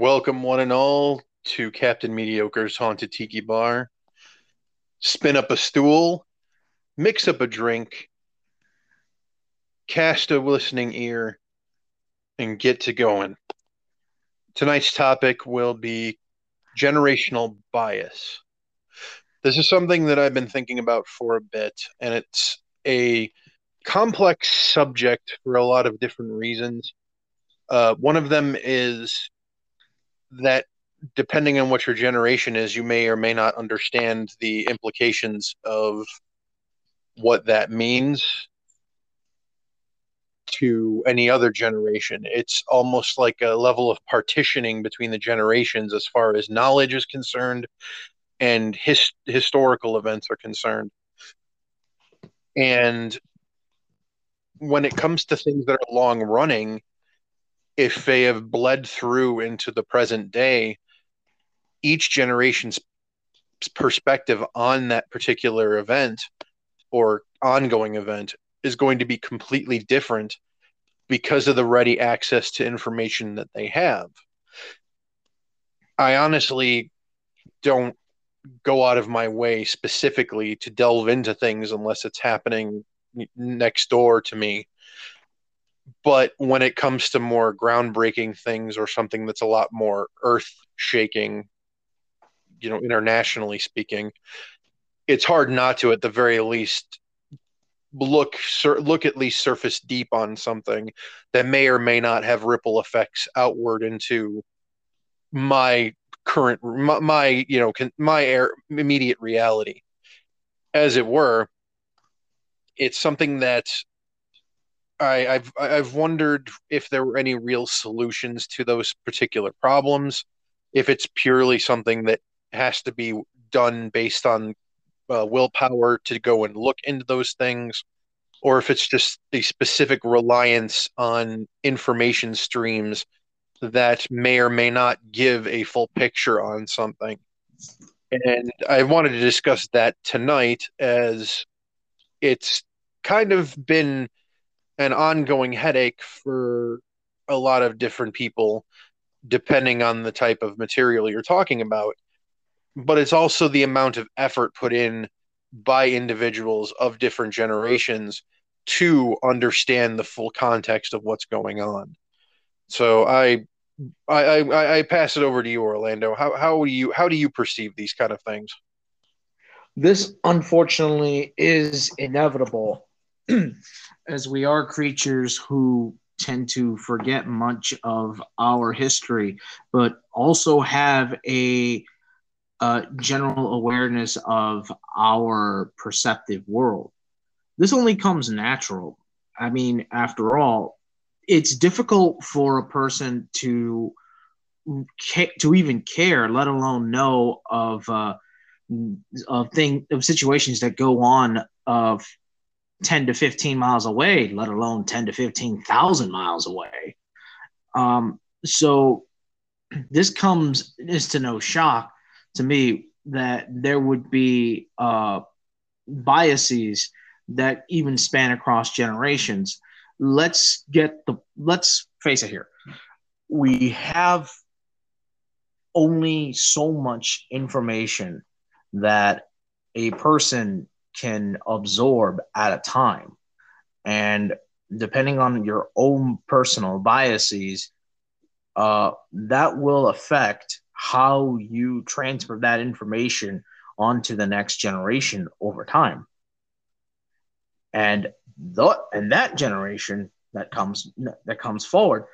Welcome, one and all, to Captain Mediocre's Haunted Tiki Bar. Spin up a stool, mix up a drink, cast a listening ear, and get to going. Tonight's topic will be generational bias. This is something that I've been thinking about for a bit, and it's a complex subject for a lot of different reasons. Uh, one of them is that depending on what your generation is, you may or may not understand the implications of what that means to any other generation. It's almost like a level of partitioning between the generations as far as knowledge is concerned and his, historical events are concerned. And when it comes to things that are long running, if they have bled through into the present day, each generation's perspective on that particular event or ongoing event is going to be completely different because of the ready access to information that they have. I honestly don't go out of my way specifically to delve into things unless it's happening next door to me. But when it comes to more groundbreaking things or something that's a lot more earth shaking, you know, internationally speaking, it's hard not to, at the very least, look look at least surface deep on something that may or may not have ripple effects outward into my current my, my you know my air, immediate reality. As it were it's something that I, I've I've wondered if there were any real solutions to those particular problems. If it's purely something that has to be done based on uh, willpower to go and look into those things, or if it's just the specific reliance on information streams that may or may not give a full picture on something. And I wanted to discuss that tonight as it's kind of been an ongoing headache for a lot of different people, depending on the type of material you're talking about. But it's also the amount of effort put in by individuals of different generations to understand the full context of what's going on. So I I, I, I pass it over to you, Orlando. How how do you how do you perceive these kind of things? This unfortunately is inevitable as we are creatures who tend to forget much of our history, but also have a, a general awareness of our perceptive world. This only comes natural. I mean, after all, it's difficult for a person to to even care, let alone know of uh, of thing of situations that go on of 10 to 15 miles away, let alone 10 to 15,000 miles away. Um, so this comes is to no shock to me that there would be uh, biases that even span across generations. Let's get the let's face it here. We have only so much information that a person can absorb at a time. And depending on your own personal biases, uh, that will affect how you transfer that information onto the next generation over time. And the and that generation that comes that comes forward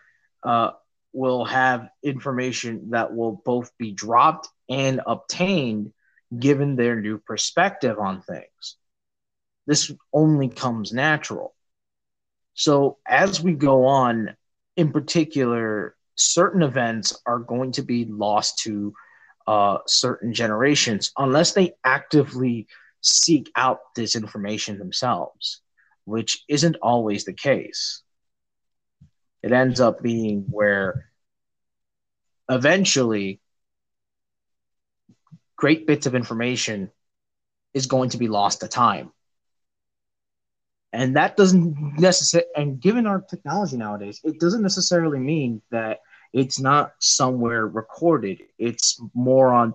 uh, will have information that will both be dropped and obtained given their new perspective on things. This only comes natural. So, as we go on, in particular, certain events are going to be lost to uh, certain generations unless they actively seek out this information themselves, which isn't always the case. It ends up being where eventually great bits of information is going to be lost to time. And that doesn't necessarily, and given our technology nowadays, it doesn't necessarily mean that It's not somewhere recorded. It's more on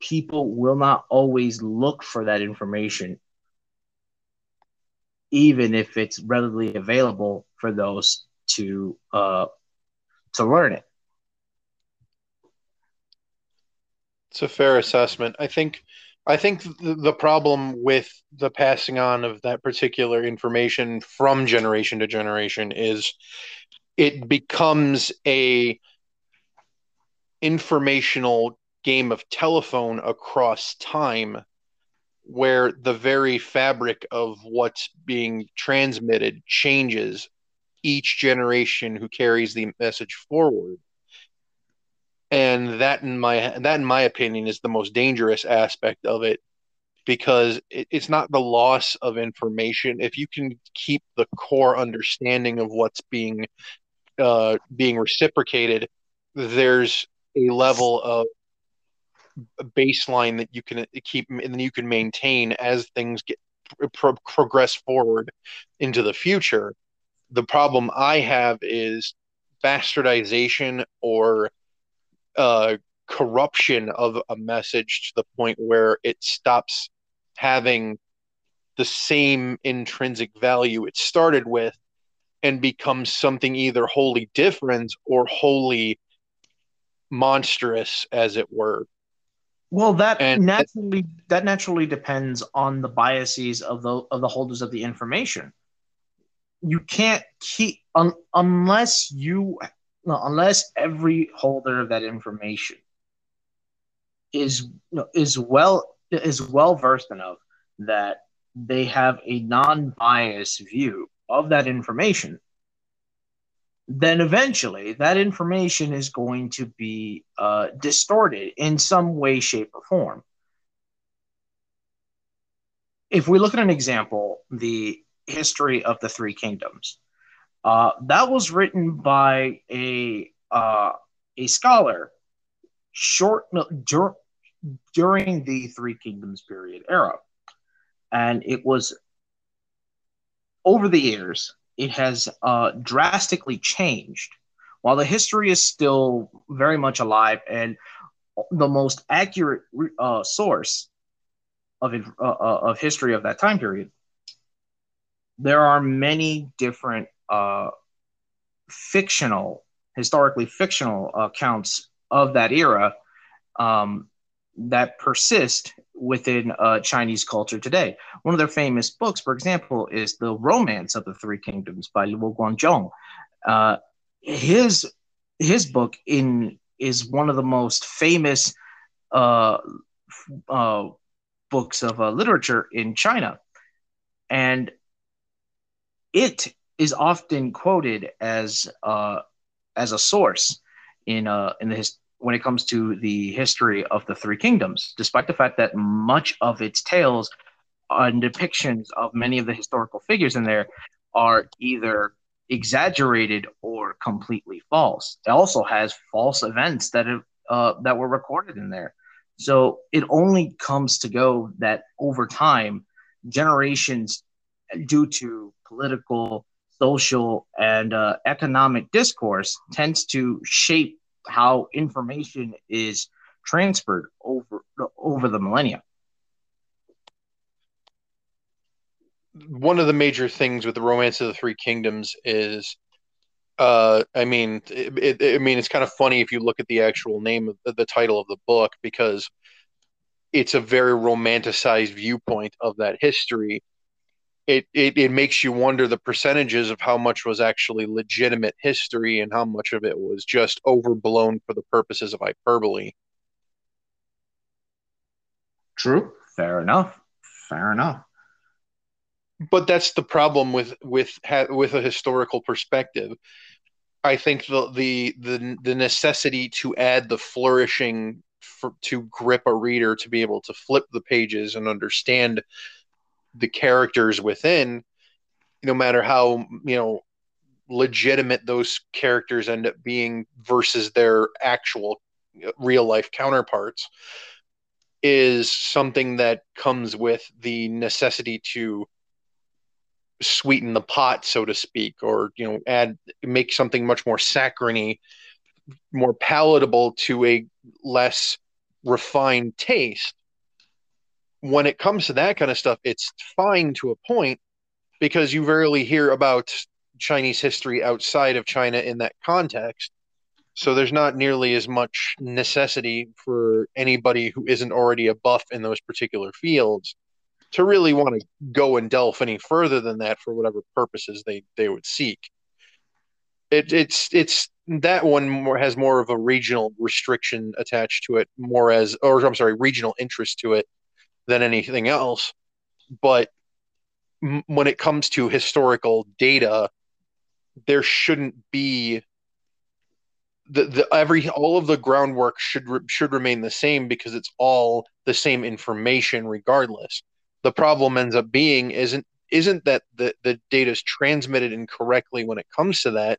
people will not always look for that information, even if it's readily available for those to uh, to learn it. It's a fair assessment. I think I think the problem with the passing on of that particular information from generation to generation is it becomes a informational game of telephone across time where the very fabric of what's being transmitted changes each generation who carries the message forward and that in my that in my opinion is the most dangerous aspect of it because it, it's not the loss of information. If you can keep the core understanding of what's being uh, being reciprocated there's a level of baseline that you can keep and you can maintain as things get pro- progress forward into the future. The problem i have is bastardization or uh, corruption of a message to the point where it stops having the same intrinsic value it started with and becomes something either wholly different or wholly monstrous as it were. Well that and naturally that naturally depends on the biases of the of the holders of the information. You can't keep un, unless you unless every holder of that information is you know, is well is well versed enough that they have a non-biased view of that information then eventually that information is going to be uh, distorted in some way shape or form. If we look at an example the history of the three kingdoms uh, that was written by a uh, a scholar short dur- during the Three Kingdoms period era, and it was over the years it has uh, drastically changed. While the history is still very much alive and the most accurate uh, source of uh, of history of that time period, there are many different uh, fictional, historically fictional accounts of that era um, that persist within uh, Chinese culture today. One of their famous books, for example, is The Romance of the Three Kingdoms by Luo Guanzhong. Uh, his his book in is one of the most famous uh, uh, books of uh, literature in China, and it is often quoted as uh, as a source in uh, in the his- when it comes to the history of the three kingdoms, despite the fact that much of its tales and depictions of many of the historical figures in there are either exaggerated or completely false. It also has false events that have, uh, that were recorded in there. So it only comes to go that over time, generations, due to political social and uh, economic discourse tends to shape how information is transferred over over the millennia. One of the major things with the Romance of the Three Kingdoms is, uh, I mean, it, it, I mean, it's kind of funny if you look at the actual name of the, the title of the book because it's a very romanticized viewpoint of that history it, it it makes you wonder the percentages of how much was actually legitimate history and how much of it was just overblown for the purposes of hyperbole. True. Fair enough. Fair enough. But that's the problem with with with a historical perspective. I think the the the, the necessity to add the flourishing for, to grip a reader to be able to flip the pages and understand the characters within, no matter how you know legitimate those characters end up being versus their actual real life counterparts is something that comes with the necessity to sweeten the pot so to speak or you know add make something much more saccharine more palatable to a less refined taste. When it comes to that kind of stuff, it's fine to a point because you rarely hear about Chinese history outside of China in that context. So there's not nearly as much necessity for anybody who isn't already a buff in those particular fields to really want to go and delve any further than that for whatever purposes they, they would seek. It, it's it's that one more has more of a regional restriction attached to it, more as or I'm sorry, regional interest to it than anything else. But m- when it comes to historical data, there shouldn't be the, the every all of the groundwork should should remain the same because it's all the same information regardless. The problem ends up being isn't isn't that the, the data is transmitted incorrectly when it comes to that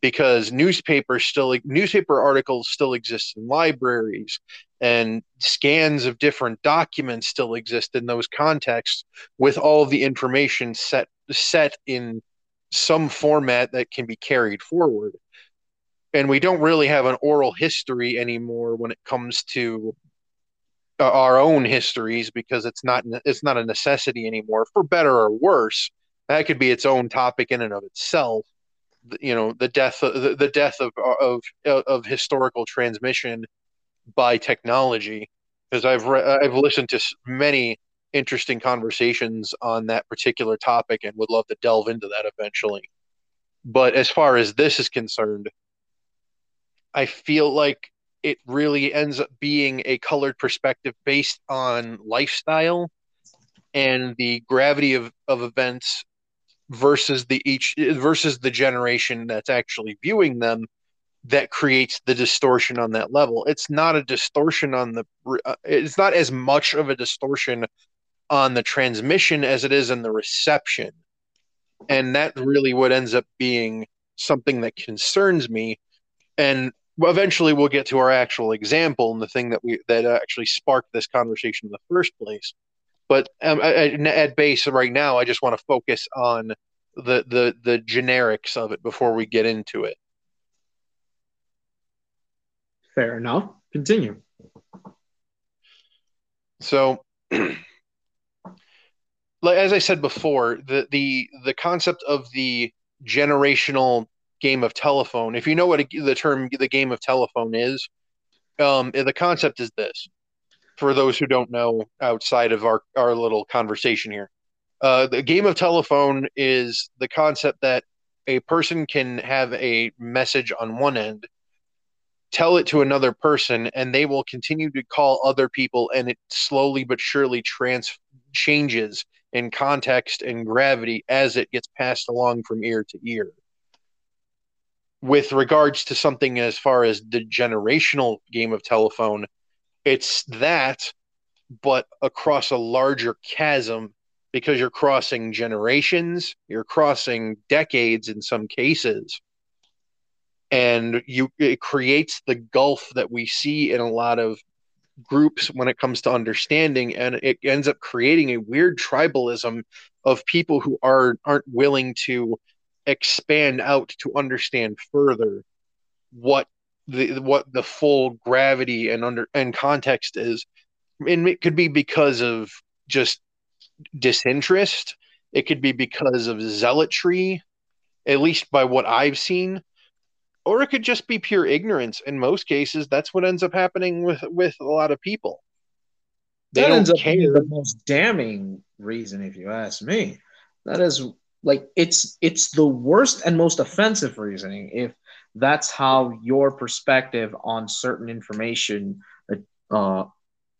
because newspapers still newspaper articles still exist in libraries and scans of different documents still exist in those contexts with all the information set set in some format that can be carried forward. And we don't really have an oral history anymore when it comes to uh, our own histories because it's not it's not a necessity anymore for better or worse. That could be its own topic in and of itself. You know the death the, the death of, of of historical transmission by technology because I've re- uh, I've listened to many interesting conversations on that particular topic and would love to delve into that eventually. But as far as this is concerned I feel like it really ends up being a colored perspective based on lifestyle and the gravity of, of events versus the each versus the generation that's actually viewing them that creates the distortion on that level it's not a distortion on the uh, it's not as much of a distortion on the transmission as it is in the reception and that really what ends up being something that concerns me and eventually we'll get to our actual example and the thing that we that actually sparked this conversation in the first place. But um, at, at base right now, I just want to focus on the the the generics of it before we get into it. Fair enough. Continue. So, as I said before, the the the concept of the generational game of telephone. If you know what a, the term the game of telephone is, um, the concept is this. For those who don't know, outside of our our little conversation here, uh, the game of telephone is the concept that a person can have a message on one end, tell it to another person, and they will continue to call other people, and it slowly but surely trans changes in context and gravity as it gets passed along from ear to ear with regards to something as far as the generational game of telephone, it's that, but across a larger chasm because you're crossing generations, you're crossing decades in some cases. And you it creates the gulf that we see in a lot of groups when it comes to understanding and it ends up creating a weird tribalism of people who are aren't willing to expand out to understand further what the what the full gravity and under and context is. And it could be because of just disinterest. It could be because of zealotry at least by what i've seen or it could just be pure ignorance. In most cases that's what ends up happening with with a lot of people. They that ends up care. being the most damning reason if you ask me. That is like it's it's the worst and most offensive reasoning if that's how your perspective on certain information uh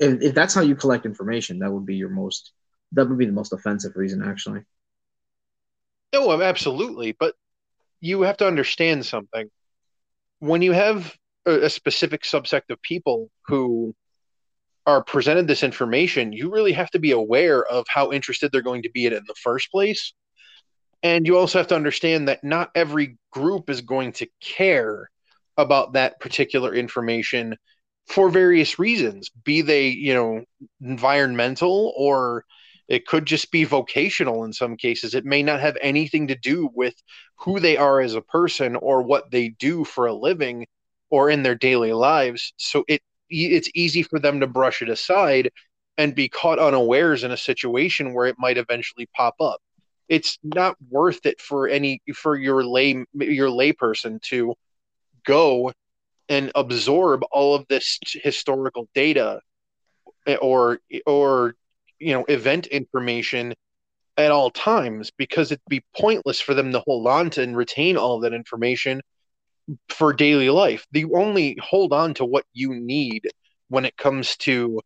if, if that's how you collect information that would be your most that would be the most offensive reason actually. Oh absolutely but you have to understand something when you have a, a specific subsect of people who are presented this information you really have to be aware of how interested they're going to be in it in the first place. And you also have to understand that not every group is going to care about that particular information for various reasons, be they, you know, environmental or it could just be vocational in some cases. It may not have anything to do with who they are as a person or what they do for a living or in their daily lives. So it it's easy for them to brush it aside and be caught unawares in a situation where it might eventually pop up. It's not worth it for any for your lay your layperson to go and absorb all of this historical data eh, or or you know event information at all times because it'd be pointless for them to hold on to and retain all that information for daily life. The only hold on to what you need when it comes to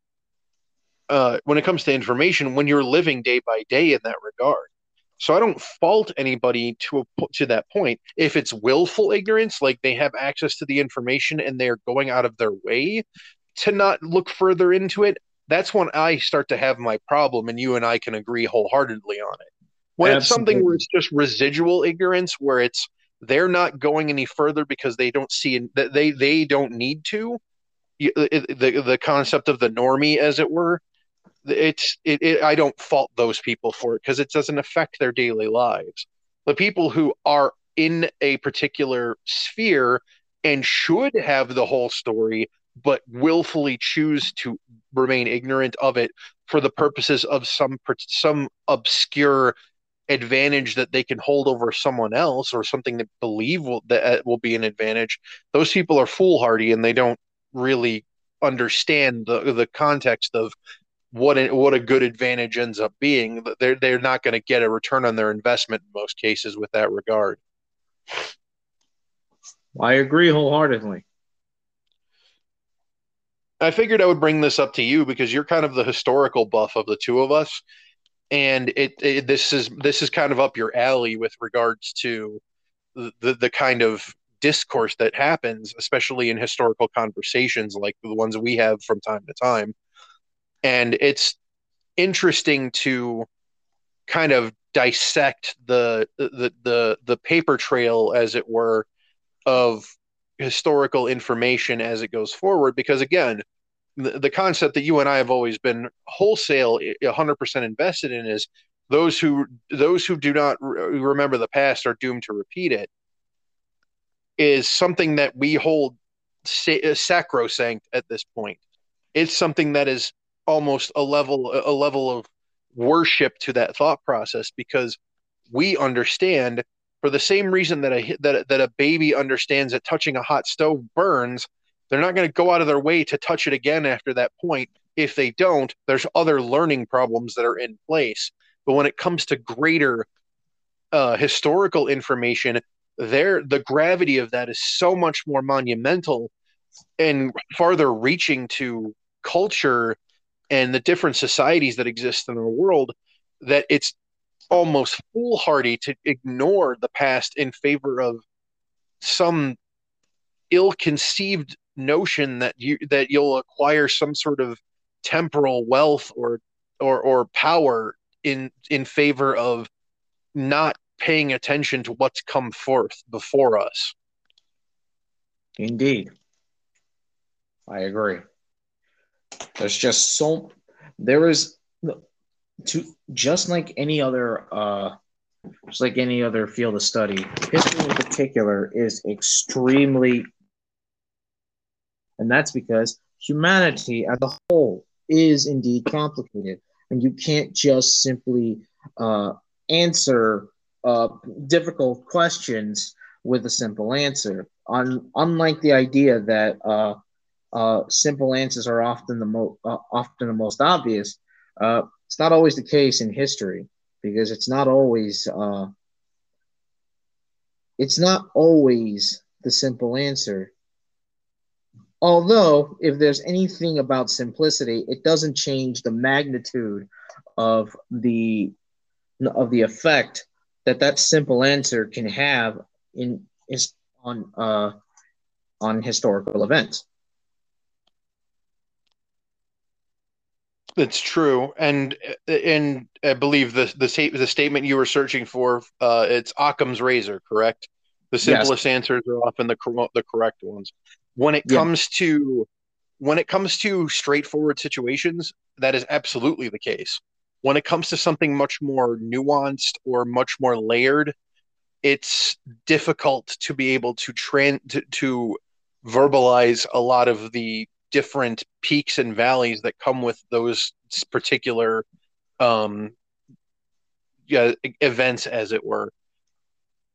uh, when it comes to information when you're living day by day in that regard. So I don't fault anybody to a, to that point. If it's willful ignorance, like they have access to the information and they're going out of their way to not look further into it, that's when I start to have my problem, and you and I can agree wholeheartedly on it. When Absolutely. it's something where it's just residual ignorance, where it's they're not going any further because they don't see that they they don't need to. The the concept of the normie, as it were, it's it, it I don't fault those people for it because it doesn't affect their daily lives. The people who are in a particular sphere and should have the whole story but willfully choose to remain ignorant of it for the purposes of some some obscure advantage that they can hold over someone else or something that believe will that uh, will be an advantage. Those people are foolhardy and they don't really understand the the context of what a, what a good advantage ends up being. They're they're not going to get a return on their investment in most cases with that regard. I agree wholeheartedly I figured I would bring this up to you because you're kind of the historical buff of the two of us, and it, it this is this is kind of up your alley with regards to the the kind of discourse that happens, especially in historical conversations like the ones we have from time to time. And it's interesting to kind of dissect the the the the paper trail, as it were, of historical information as it goes forward because again the, the concept that you and I have always been wholesale 100% invested in is those who those who do not re- remember the past are doomed to repeat it is something that we hold sa- uh, sacrosanct at this point. It's something that is almost a level a level of worship to that thought process because we understand for the same reason that a that that a baby understands that touching a hot stove burns, they're not going to go out of their way to touch it again after that point. If they don't, there's other learning problems that are in place. But when it comes to greater uh, historical information, there the gravity of that is so much more monumental and farther reaching to culture and the different societies that exist in our world that it's almost foolhardy to ignore the past in favor of some ill-conceived notion that you that you'll acquire some sort of temporal wealth or or or power in in favor of not paying attention to what's come forth before us. Indeed. I agree. There's just so there is to just like any other uh, just like any other field of study, history in particular is extremely, and that's because humanity as a whole is indeed complicated, and you can't just simply uh, answer uh, difficult questions with a simple answer. Un- unlike the idea that uh, uh, simple answers are often the most uh, often the most obvious, uh, it's not always the case in history because it's not always uh, it's not always the simple answer. Although, if there's anything about simplicity, it doesn't change the magnitude of the of the effect that that simple answer can have in is on uh, on historical events. It's true, and and I believe the the the statement you were searching for, uh, it's Occam's razor, correct? The simplest yes. answers are often the the correct ones. When it yeah. comes to when it comes to straightforward situations, that is absolutely the case. When it comes to something much more nuanced or much more layered, it's difficult to be able to trend to, to verbalize a lot of the different peaks and valleys that come with those particular um, yeah, events, as it were.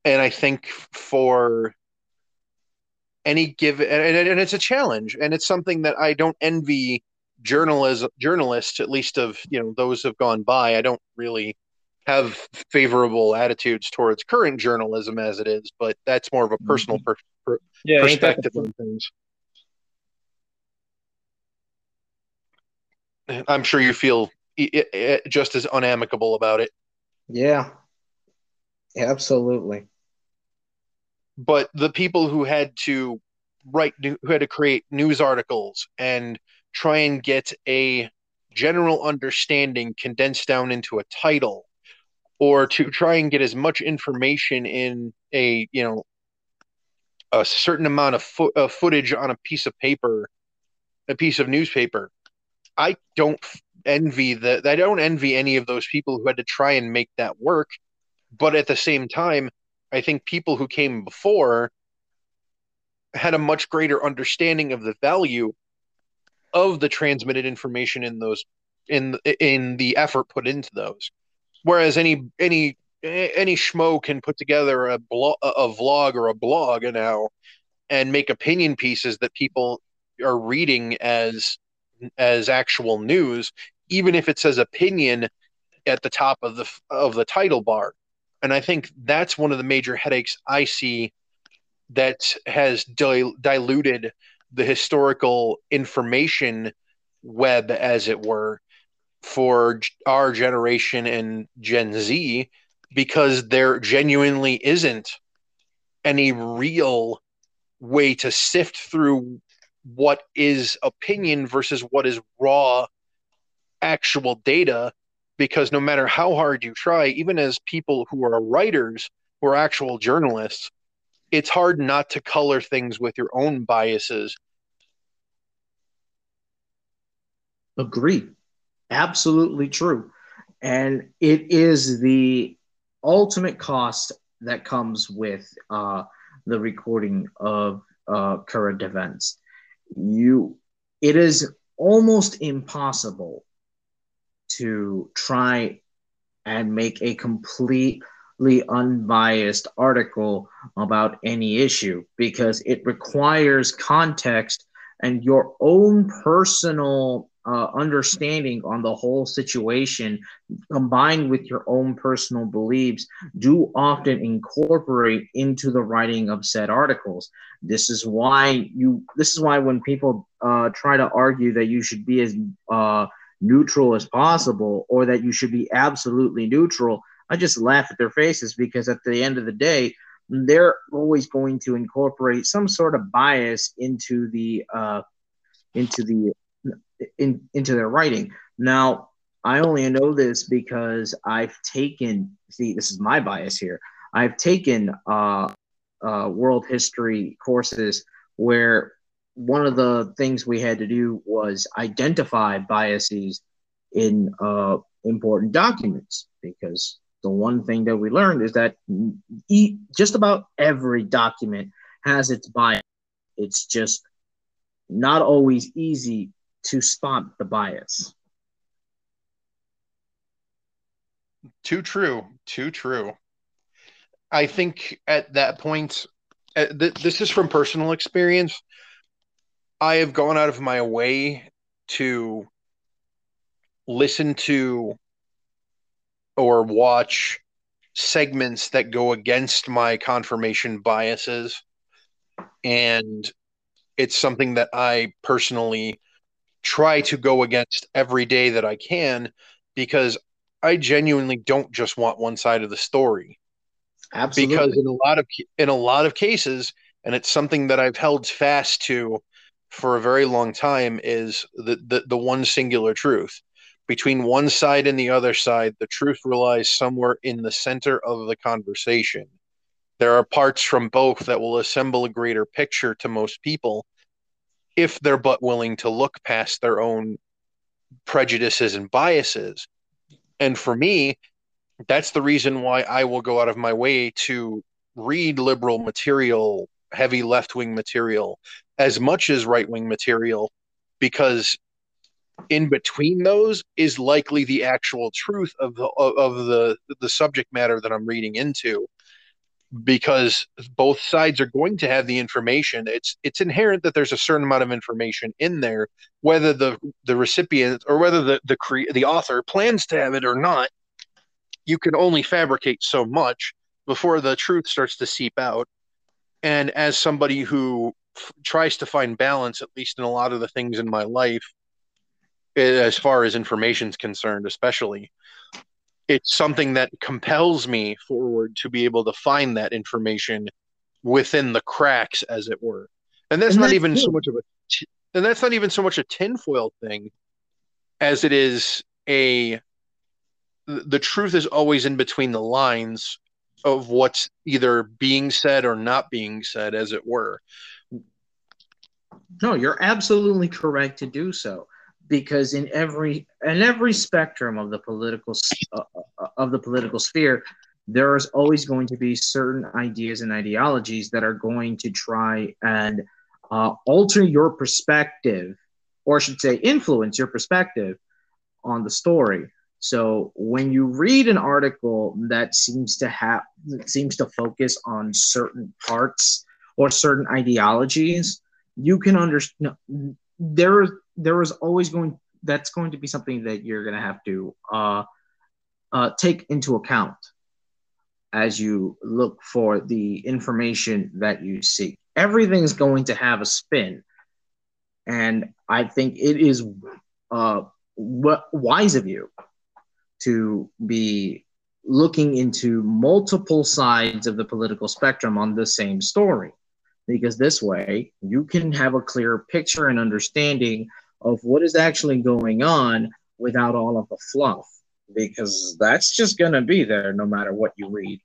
And I think for any given, and, and it's a challenge, and it's something that I don't envy journalism journalists, at least of you know those have gone by. I don't really have favorable attitudes towards current journalism as it is, but that's more of a personal mm-hmm. per, per, yeah, perspective on things. I'm sure you feel just as unamicable about it. Yeah, absolutely. But the people who had to write, who had to create news articles and try and get a general understanding condensed down into a title or to try and get as much information in a you know a certain amount of, fo- of footage on a piece of paper a piece of newspaper i don't envy that i don't envy any of those people who had to try and make that work but at the same time i think people who came before had a much greater understanding of the value of the transmitted information in those in in the effort put into those. Whereas any any any schmo can put together a blog a vlog or a blog now and make opinion pieces that people are reading as as actual news even if it says opinion at the top of the of the title bar. And i think that's one of the major headaches i see that has dil- diluted the historical information web, as it were, for our generation and Gen Z, because there genuinely isn't any real way to sift through what is opinion versus what is raw actual data because no matter how hard you try even as people who are writers are actual journalists it's hard not to color things with your own biases. Agree. Absolutely true. And it is the ultimate cost that comes with uh, the recording of uh, current events. You, it is almost impossible to try and make a completely unbiased article about any issue because it requires context and your own personal uh, understanding on the whole situation combined with your own personal beliefs do often incorporate into the writing of said articles. This is why you this is why when people uh, try to argue that you should be as uh, neutral as possible or that you should be absolutely neutral I just laugh at their faces because at the end of the day, they're always going to incorporate some sort of bias into the uh, into the in, into their writing. Now, I only know this because I've taken see this is my bias here. I've taken uh, uh, world history courses where one of the things we had to do was identify biases in uh, important documents because the one thing that we learned is that e- just about every document has its bias. It's just not always easy to spot the bias. Too true. Too true. I think at that point, uh, th- this is from personal experience. I have gone out of my way to listen to or watch segments that go against my confirmation biases and it's something that I personally try to go against every day that I can because I genuinely don't just want one side of the story. Absolutely. Because in a lot of in a lot of cases and it's something that I've held fast to for a very long time is the the, the one singular truth between one side and the other side, the truth relies somewhere in the center of the conversation. There are parts from both that will assemble a greater picture to most people if they're but willing to look past their own prejudices and biases. And for me, that's the reason why I will go out of my way to read liberal material, heavy left wing material, as much as right wing material because in between those is likely the actual truth of the of the the subject matter that I'm reading into because both sides are going to have the information. It's it's inherent that there's a certain amount of information in there whether the the recipient or whether the the cre- the author plans to have it or not. You can only fabricate so much before the truth starts to seep out. And as somebody who f- tries to find balance at least in a lot of the things in my life eh, as far as information is concerned especially it's something that compels me forward to be able to find that information within the cracks, as it were. And that's and not that's even so much of a, t- and that's not even so much a tinfoil thing, as it is a. The truth is always in between the lines of what's either being said or not being said, as it were. No, you're absolutely correct to do so because in every in every spectrum of the political uh, uh, of the political sphere there is always going to be certain ideas and ideologies that are going to try and uh, alter your perspective or I should say influence your perspective on the story. So when you read an article that seems to have seems to focus on certain parts or certain ideologies you can understand there there is always going that's going to be something that you're going to have to uh, uh, take into account as you look for the information that you seek. Everything's going to have a spin, and I think it is uh, wise of you to be looking into multiple sides of the political spectrum on the same story because this way you can have a clearer picture and understanding of what is actually going on without all of the fluff because that's just going to be there no matter what you read.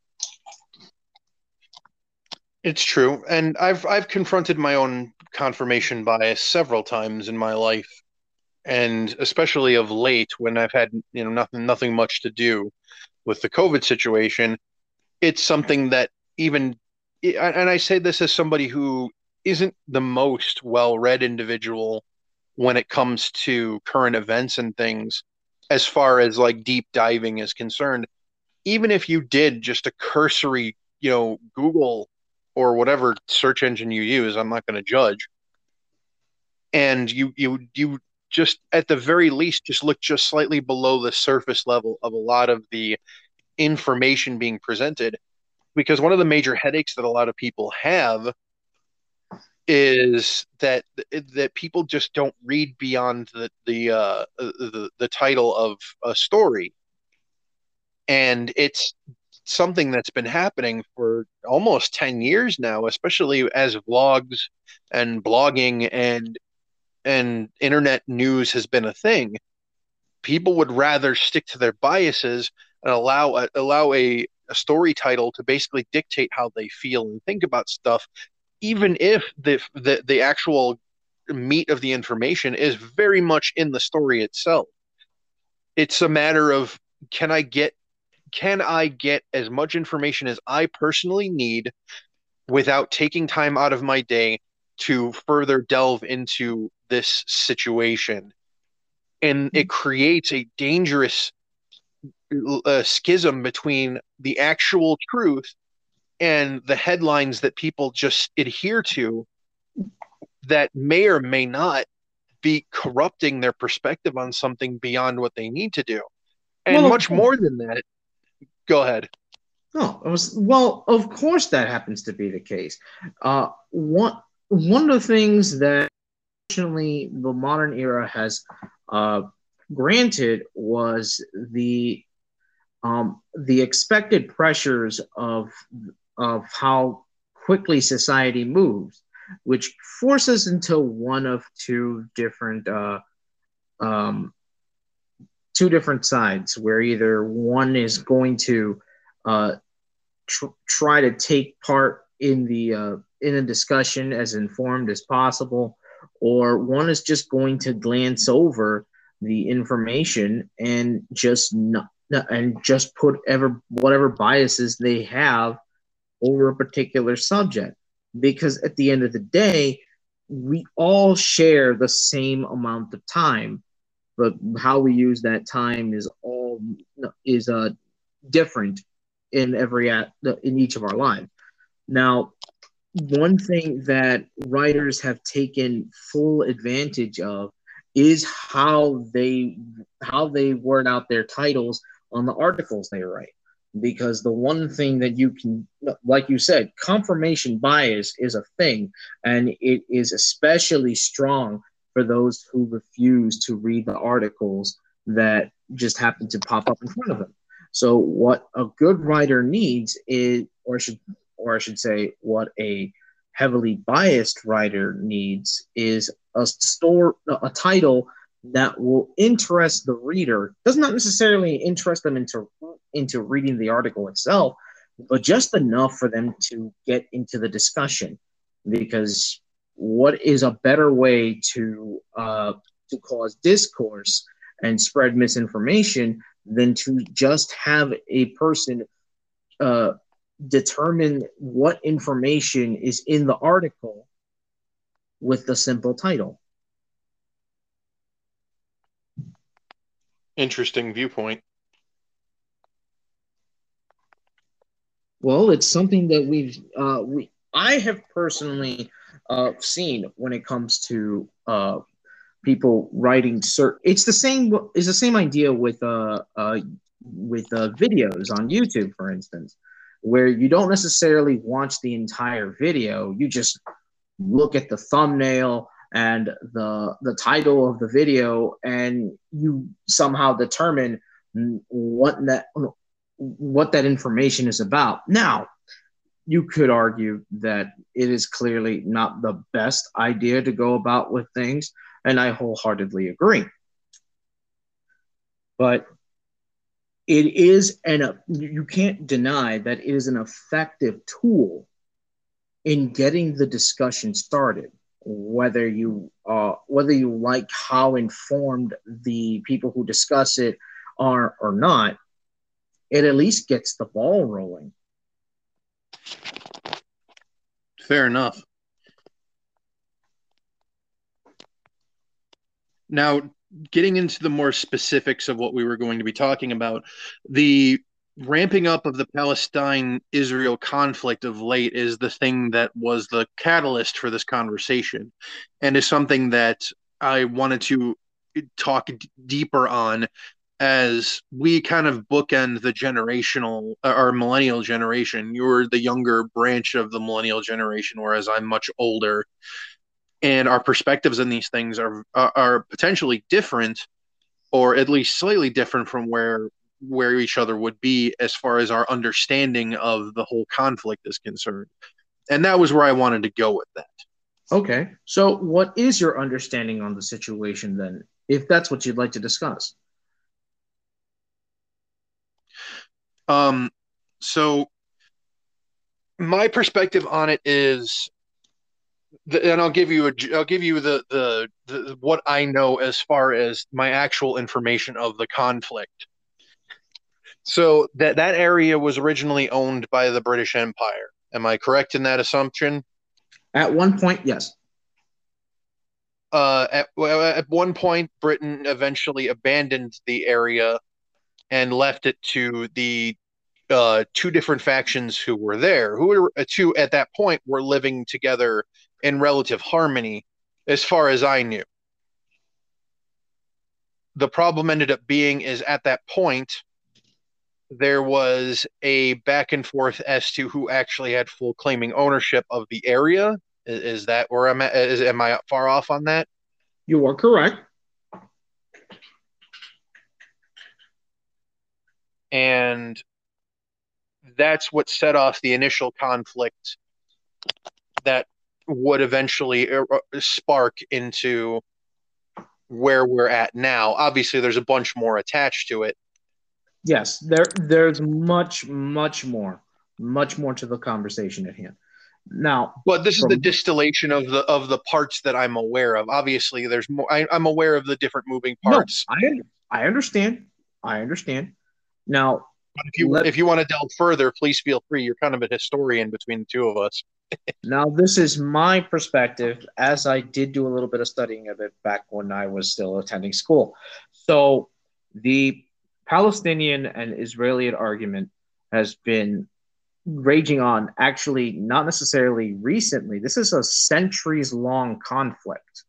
It's true and i've i've confronted my own confirmation bias several times in my life and especially of late when i've had you know nothing nothing much to do with the covid situation it's something that even and I say this as somebody who isn't the most well read individual when it comes to current events and things, as far as like deep diving is concerned. Even if you did just a cursory, you know, Google or whatever search engine you use, I'm not going to judge. And you you you just at the very least just look just slightly below the surface level of a lot of the information being presented because one of the major headaches that a lot of people have is that that people just don't read beyond the the uh, the, the title of a story, and it's something that's been happening for almost 10 years now especially as vlogs and blogging and and internet news has been a thing. People would rather stick to their biases and allow allow a a story title to basically dictate how they feel and think about stuff, even if the the, the actual meat of the information is very much in the story itself. It's a matter of can I get can I get as much information as I personally need without taking time out of my day to further delve into this situation? And it mm-hmm. creates a dangerous a schism between the actual truth and the headlines that people just adhere to that may or may not be corrupting their perspective on something beyond what they need to do. And well, much more than that, go ahead. Oh, it was well, of course that happens to be the case. Uh, one one of the things that unfortunately the modern era has uh, granted was the um, the expected pressures of of how quickly society moves, which forces into one of two different uh, um, two different sides, where either one is going to uh, tr- try to take part in the uh, in a discussion as informed as possible, or one is just going to glance over the information and just not and just put ever whatever biases they have over a particular subject because at the end of the day we all share the same amount of time, but how we use that time is all is uh different in every in each of our lives. Now, one thing that writers have taken full advantage of is how they how they word out their titles on the articles they write because the one thing that you can like you said confirmation bias is a thing and it is especially strong for those who refuse to read the articles that just happen to pop up in front of them. So what a good writer needs is or should or I should say what a heavily biased writer needs is a store a title that will interest the reader does not necessarily interest them into into reading the article itself but just enough for them to get into the discussion because what is a better way to uh, to cause discourse and spread misinformation than to just have a person uh, determine what information is in the article with the simple title. Interesting viewpoint. Well, it's something that we've uh, we I have personally uh, seen when it comes to uh, people writing cert. It's the same. It's the same idea with uh, uh with uh, videos on YouTube, for instance where you don't necessarily watch the entire video. You just look at the thumbnail and the the title of the video, and you somehow determine what that what that information is about. Now, you could argue that it is clearly not the best idea to go about with things, and I wholeheartedly agree. But it is an you can't deny that it is an effective tool in getting the discussion started whether you uh, whether you like how informed the people who discuss it are or not it at least gets the ball rolling. Fair enough. Now getting into the more specifics of what we were going to be talking about, the ramping up of the Palestine Israel conflict of late is the thing that was the catalyst for this conversation and is something that I wanted to talk d- deeper on as we kind of bookend the generational uh, or millennial generation. You're the younger branch of the millennial generation, whereas I'm much older and our perspectives on these things are, are are potentially different or at least slightly different from where where each other would be as far as our understanding of the whole conflict is concerned. And that was where i wanted to go with that. Okay. So what is your understanding on the situation then if that's what you'd like to discuss? Um so my perspective on it is the, and I'll give you a I'll give you the, the the what I know as far as my actual information of the conflict. So that that area was originally owned by the British Empire. Am I correct in that assumption? At one point, yes. Uh, at, at one point, Britain eventually abandoned the area and left it to the uh, two different factions who were there, who were uh, two at that point were living together in relative harmony, as far as I knew. The problem ended up being is at that point there was a back and forth as to who actually had full claiming ownership of the area. Is, is that where I'm at? Is, am I far off on that? You are correct. And that's what set off the initial conflict that would eventually uh, uh, spark into where we're at now. Obviously, there's a bunch more attached to it. Yes, there there's much much more, much more to the conversation at hand. Now, but this from, is the distillation of the of the parts that I'm aware of. Obviously, there's more. I, am aware of the different moving parts. No, I I understand. I understand. Now, But if you Let- if you want to delve further, please feel free. You're kind of a historian between the two of us. Now, this is my perspective, as I did do a little bit of studying of it back when I was still attending school. So, the Palestinian and Israeli argument has been raging on, actually, not necessarily recently. This is a centuries long conflict.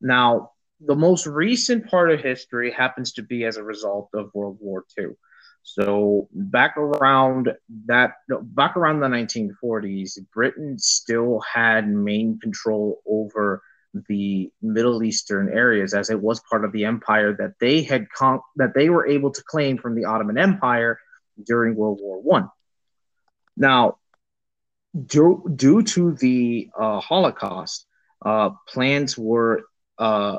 Now, the most recent part of history happens to be as a result of World War II. So back around that, back around the 1940s, Britain still had main control over the Middle Eastern areas, as it was part of the empire that they had con- that they were able to claim from the Ottoman Empire during World War One. Now, due, due to the uh, Holocaust, uh, plans were uh,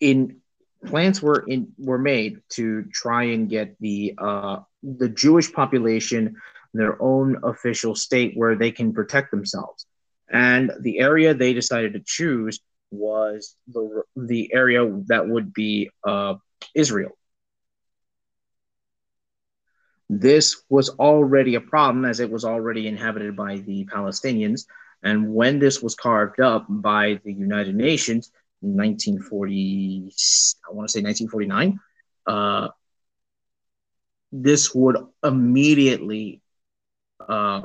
in plans were in were made to try and get the uh, the Jewish population their own official state where they can protect themselves. And the area they decided to choose was the the area that would be uh, Israel. This was already a problem as it was already inhabited by the Palestinians. And when this was carved up by the United Nations, in 1940, I want to say 1949, uh, this would immediately, uh,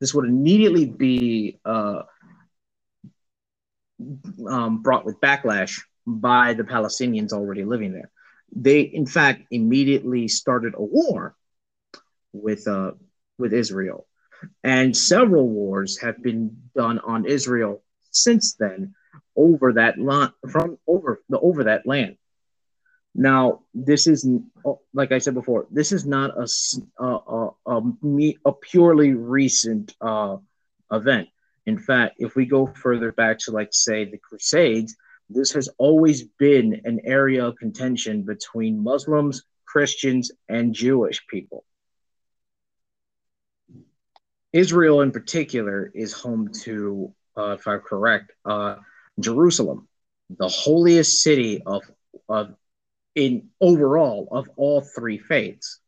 this would immediately be uh, um, brought with backlash by the Palestinians already living there. They, in fact, immediately started a war with uh, with Israel, and several wars have been done on Israel since then over that land from over the over that land. Now, this is like I said before. This is not a a, a, a, a purely recent uh, event. In fact, if we go further back to like say the Crusades, this has always been an area of contention between Muslims, Christians, and Jewish people. Israel, in particular, is home to, uh, if I'm correct, uh, Jerusalem, the holiest city of of in overall of all three faiths,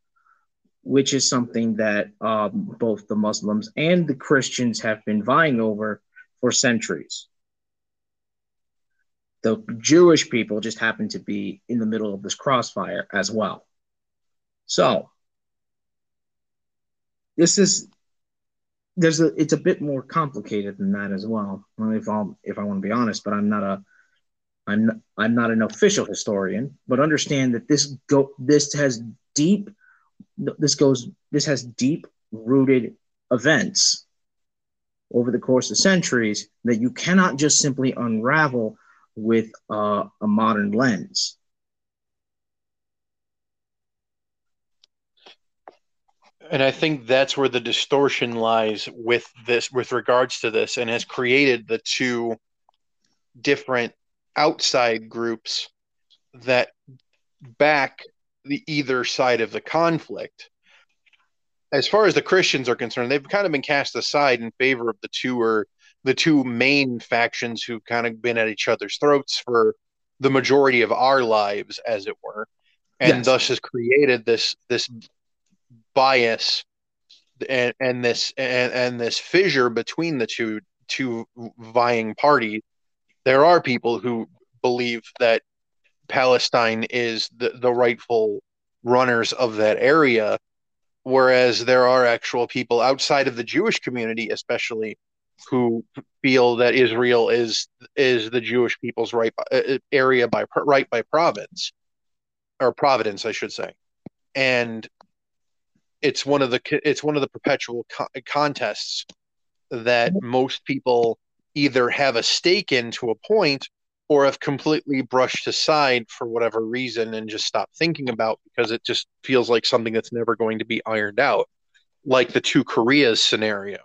which is something that um, both the Muslims and the Christians have been vying over for centuries. The Jewish people just happen to be in the middle of this crossfire as well. So, this is there's a it's a bit more complicated than that as well. If i if I want to be honest, but I'm not a I'm I'm not an official historian, but understand that this go this has deep this goes this has deep rooted events over the course of centuries that you cannot just simply unravel with uh, a modern lens. and I think that's where the distortion lies with this, with regards to this, and has created the two different outside groups that back the either side of the conflict. As far as the Christians are concerned, they've kind of been cast aside in favor of the two or the two main factions who've kind of been at each other's throats for the majority of our lives, as it were, and Yes. thus has created this this bias and, and this and, and this fissure between the two two vying parties. There are people who believe that Palestine is the, the rightful runners of that area, whereas there are actual people outside of the Jewish community, especially, who feel that Israel is is the Jewish people's right uh, area by right by province or providence, I should say, and it's one of the it's one of the perpetual co- contests that most people either have a stake in to a point or have completely brushed aside for whatever reason and just stopped thinking about because it just feels like something that's never going to be ironed out like the two koreas scenario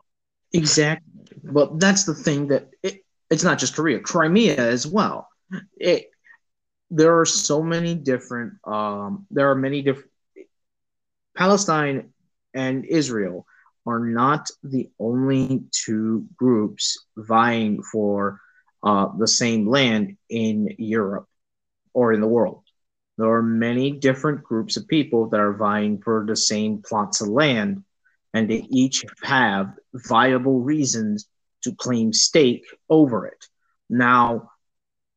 Exactly. Well, that's the thing that it, it's not just Korea, Crimea as well. It there are so many different. Um, there are many different. Palestine and Israel are not the only two groups vying for uh, the same land in Europe or in the world. There are many different groups of people that are vying for the same plots of land, and they each have viable reasons to claim stake over it. Now,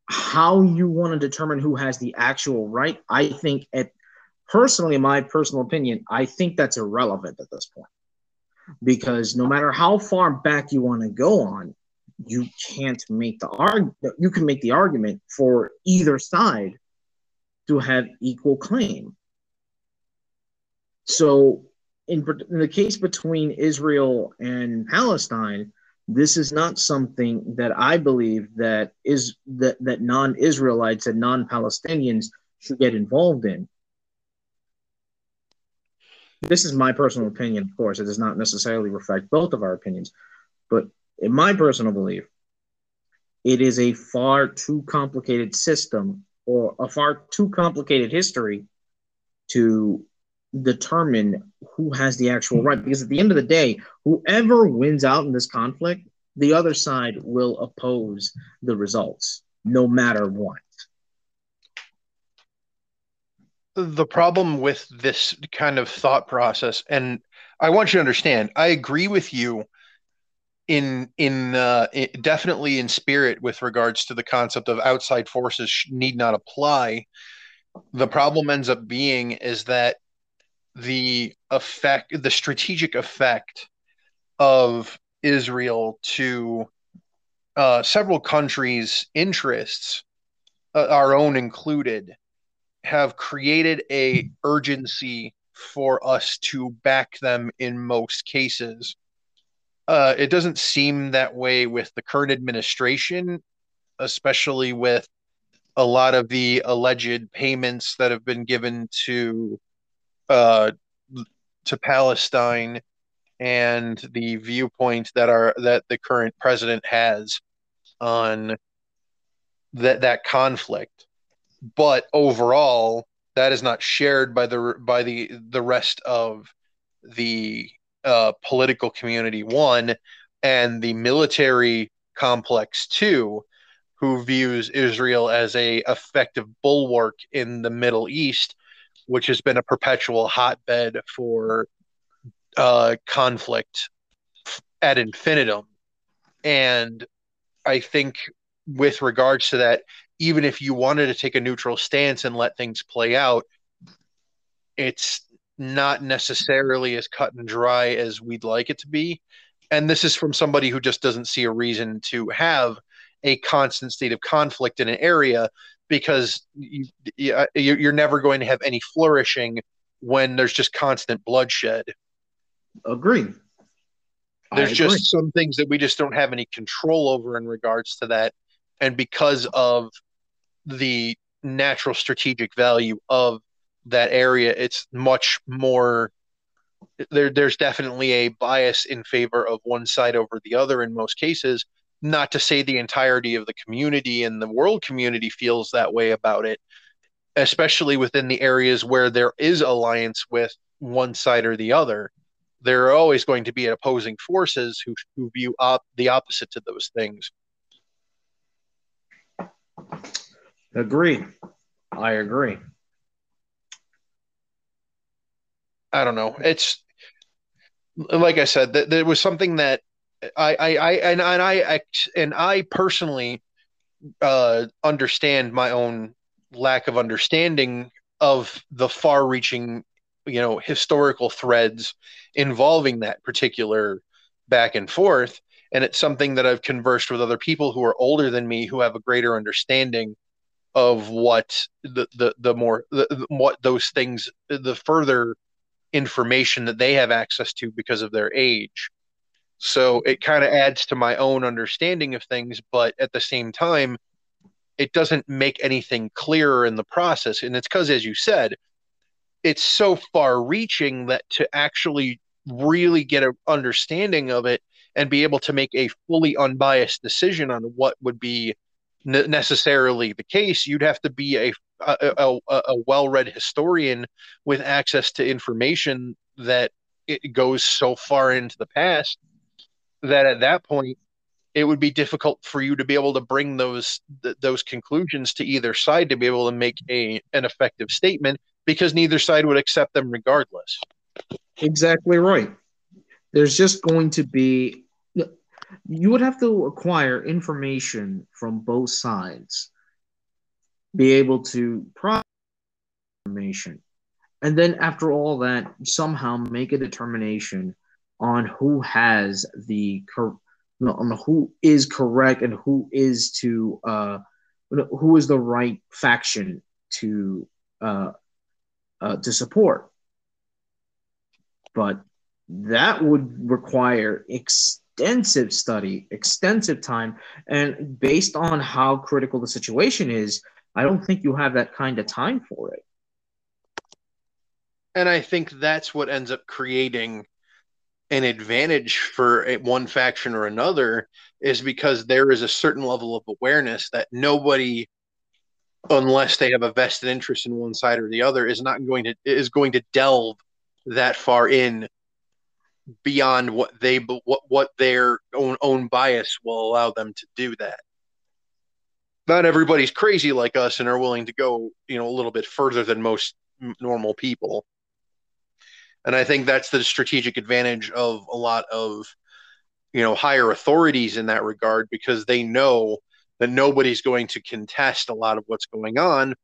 how you want to determine who has the actual right, I think at personally, my personal opinion, I think that's irrelevant at this point. Because no matter how far back you want to go on, you can't make the argument you can make the argument for either side to have equal claim. So in, in the case between Israel and Palestine, this is not something that I believe that is that, that non-Israelites and non-Palestinians should get involved in. This is my personal opinion, of course. It does not necessarily reflect both of our opinions, but in my personal belief, it is a far too complicated system or a far too complicated history to determine who has the actual right. Because at the end of the day, whoever wins out in this conflict, the other side will oppose the results, no matter what. The problem with this kind of thought process, and I want you to understand, I agree with you in in uh, definitely in spirit with regards to the concept of outside forces need not apply. The problem ends up being is that the effect, the strategic effect of Israel to uh, several countries' interests, uh, our own included, have created a urgency for us to back them in most cases. Uh, it doesn't seem that way with the current administration, especially with a lot of the alleged payments that have been given to uh, to Palestine and the viewpoint that are that the current president has on that that conflict. But overall, that is not shared by the by the the rest of the uh, political community. One and the military complex two, who views Israel as a effective bulwark in the Middle East which has been a perpetual hotbed for uh, conflict ad infinitum. And I think with regards to that, even if you wanted to take a neutral stance and let things play out, it's not necessarily as cut and dry as we'd like it to be. And this is from somebody who just doesn't see a reason to have a constant state of conflict in an area because you, uh, you're never going to have any flourishing when there's just constant bloodshed. Agree. There's just some things that we just don't have any control over in regards to that. And because of the natural strategic value of that area, it's much more there there's definitely a bias in favor of one side over the other in most cases not to say the entirety of the community and the world community feels that way about it, especially within the areas where there is alliance with one side or the other. There are always going to be opposing forces who, who view op- the opposite to those things. Agree. I agree. I don't know. It's like I said, that there was something that I, I, I and, and I and I personally uh, understand my own lack of understanding of the far-reaching, you know, historical threads involving that particular back and forth. And it's something that I've conversed with other people who are older than me who have a greater understanding of what the the, the more the, what those things the further information that they have access to because of their age so it kind of adds to my own understanding of things, but at the same time, it doesn't make anything clearer in the process. And it's because, as you said, it's so far reaching that to actually really get an understanding of it and be able to make a fully unbiased decision on what would be necessarily the case, you'd have to be a a, a, a well-read historian with access to information that it goes so far into the past that at that point it would be difficult for you to be able to bring those th- those conclusions to either side to be able to make a an effective statement because neither side would accept them regardless. Exactly right. There's just going to be you would have to acquire information from both sides, be able to process information, and then after all that, somehow make a determination on who has the on who is correct and who is to uh, who is the right faction to uh, uh, to support. But that would require extensive study, extensive time, and based on how critical the situation is, I don't think you have that kind of time for it. And I think that's what ends up creating an advantage for one faction or another is because there is a certain level of awareness that nobody unless they have a vested interest in one side or the other is not going to is going to delve that far in beyond what they what what their own own bias will allow them to do that not everybody's crazy like us and are willing to go you know a little bit further than most normal people. And I think that's the strategic advantage of a lot of you know higher authorities in that regard because they know that nobody's going to contest a lot of what's going on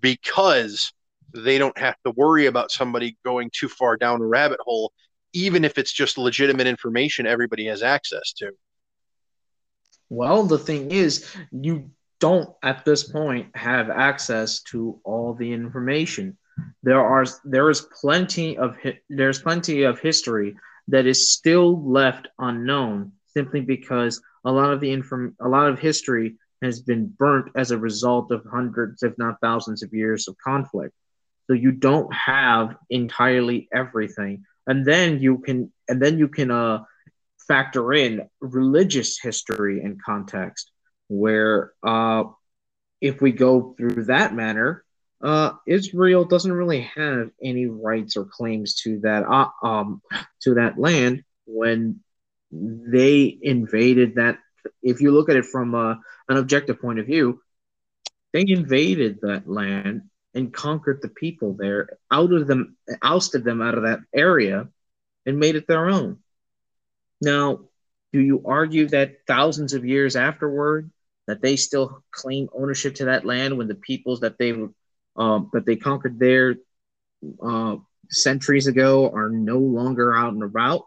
because they don't have to worry about somebody going too far down a rabbit hole even if it's just legitimate information everybody has access to. Well the thing is you don't at this point have access to all the information. There are there is plenty of there's plenty of history that is still left unknown simply because a lot of the inform a lot of history has been burnt as a result of hundreds if not thousands of years of conflict. So you don't have entirely everything. And then you can and then you can uh factor in religious history and context where uh if we go through that manner uh, Israel doesn't really have any rights or claims to that uh, um to that land when they invaded that. If you look at it from uh, an objective point of view, they invaded that land and conquered the people there, out of them, ousted them out of that area, and made it their own. Now, do you argue that thousands of years afterward, that they still claim ownership to that land when the peoples that they um, that they conquered there uh, centuries ago are no longer out and about.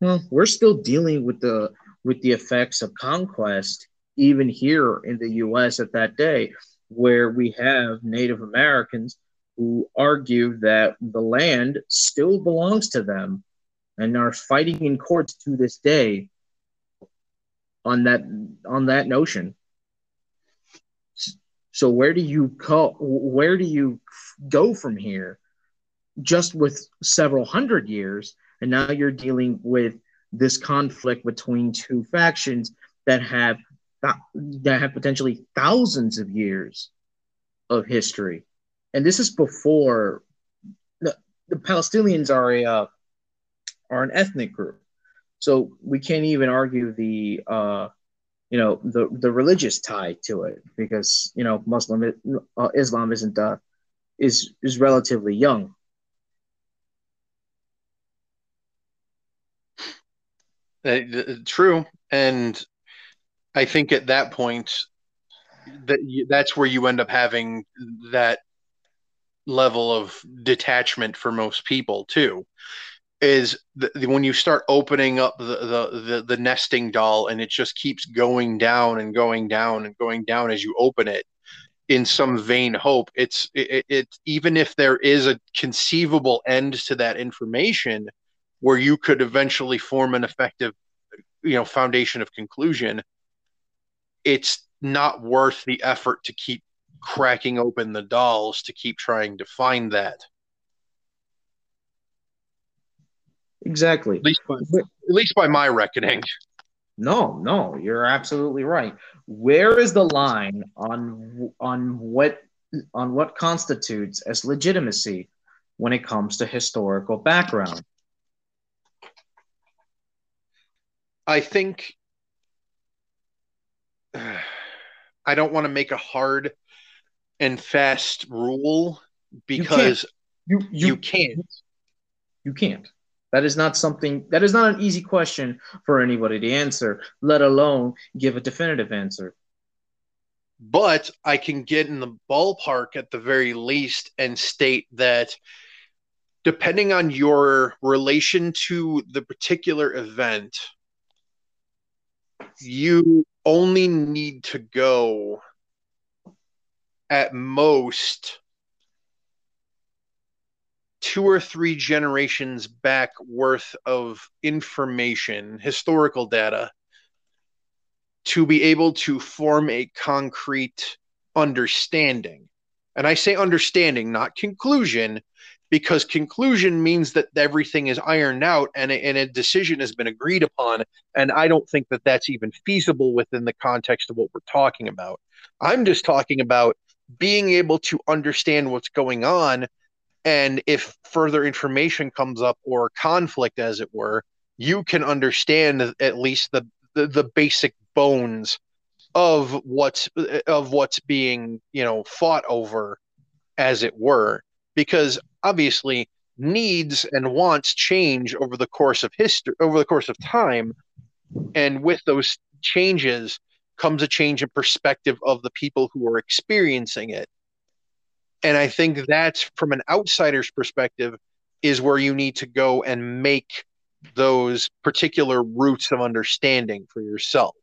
Well, we're still dealing with the with the effects of conquest even here in the U.S. at that day, where we have Native Americans who argue that the land still belongs to them and are fighting in courts to this day on that on that notion. So where do you go? Where do you go from here? Just with several hundred years, and now you're dealing with this conflict between two factions that have that have potentially thousands of years of history, and this is before the, the Palestinians are a uh, are an ethnic group, so we can't even argue the uh, you know the the religious tie to it because you know Muslim uh, Islam isn't uh, is is relatively young. Uh, true, and I think at that point that that's where you end up having that level of detachment for most people too is the, the, when you start opening up the, the, the the nesting doll and it just keeps going down and going down and going down as you open it in some vain hope it's it, it even if there is a conceivable end to that information where you could eventually form an effective you know foundation of conclusion it's not worth the effort to keep cracking open the dolls to keep trying to find that Exactly. At least by, at least by my reckoning. No, no, you're absolutely right. Where is the line on on what on what constitutes as legitimacy when it comes to historical background? I think I don't want to make a hard and fast rule because you you, you can't. You can't. That is not something that is not an easy question for anybody to answer, let alone give a definitive answer. But I can get in the ballpark at the very least and state that depending on your relation to the particular event, you only need to go at most two or three generations back worth of information, historical data, to be able to form a concrete understanding. And I say understanding, not conclusion, because conclusion means that everything is ironed out and a, and a decision has been agreed upon. And I don't think that that's even feasible within the context of what we're talking about. I'm just talking about being able to understand what's going on and if further information comes up or conflict as it were you can understand at least the the, the basic bones of what's of what's being you know fought over as it were. Because obviously needs and wants change over the course of history over the course of time. And with those changes comes a change in perspective of the people who are experiencing it and I think that's from an outsider's perspective is where you need to go and make those particular roots of understanding for yourself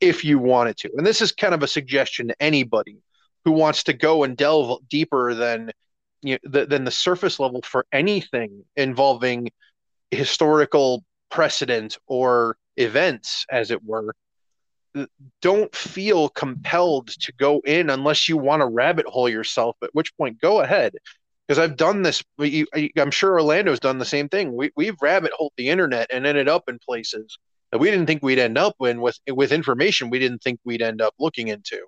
if you wanted to. And this is kind of a suggestion to anybody who wants to go and delve deeper than you know, than the surface level for anything involving historical precedent or events as it were don't feel compelled to go in unless you want to rabbit hole yourself. At which point, go ahead, because I've done this. I'm sure Orlando's done the same thing. We we've rabbit holed the internet and ended up in places that we didn't think we'd end up in with with information we didn't think we'd end up looking into.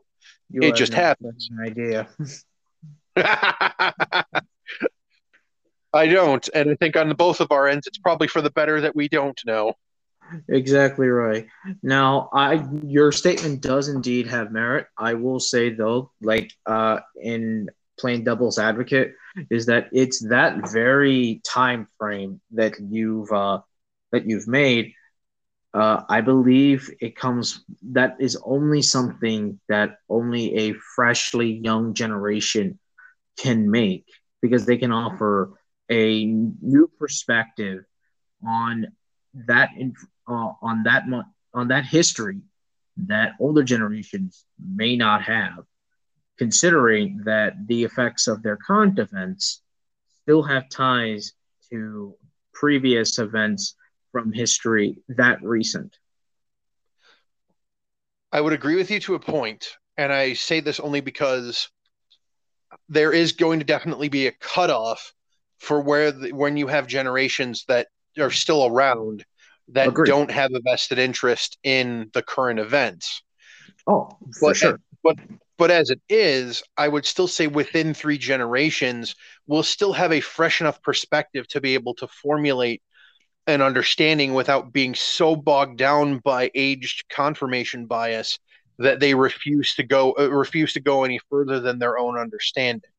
You it just happened. idea. I don't, and I think on both of our ends, it's probably for the better that we don't know. Exactly right. Now, I your statement does indeed have merit. I will say though, like uh, in playing devil's advocate, is that it's that very time frame that you've uh, that you've made. Uh, I believe it comes that is only something that only a freshly young generation can make because they can offer a new perspective on that uh, on that on that history that older generations may not have, considering that the effects of their current events still have ties to previous events from history that recent. I would agree with you to a point, and I say this only because there is going to definitely be a cutoff for where the, when you have generations that are still around that Agreed. don't have a vested interest in the current events. Oh, for but, sure. But but as it is, I would still say within three generations, we'll still have a fresh enough perspective to be able to formulate an understanding without being so bogged down by aged confirmation bias that they refuse to go uh, refuse to go any further than their own understanding.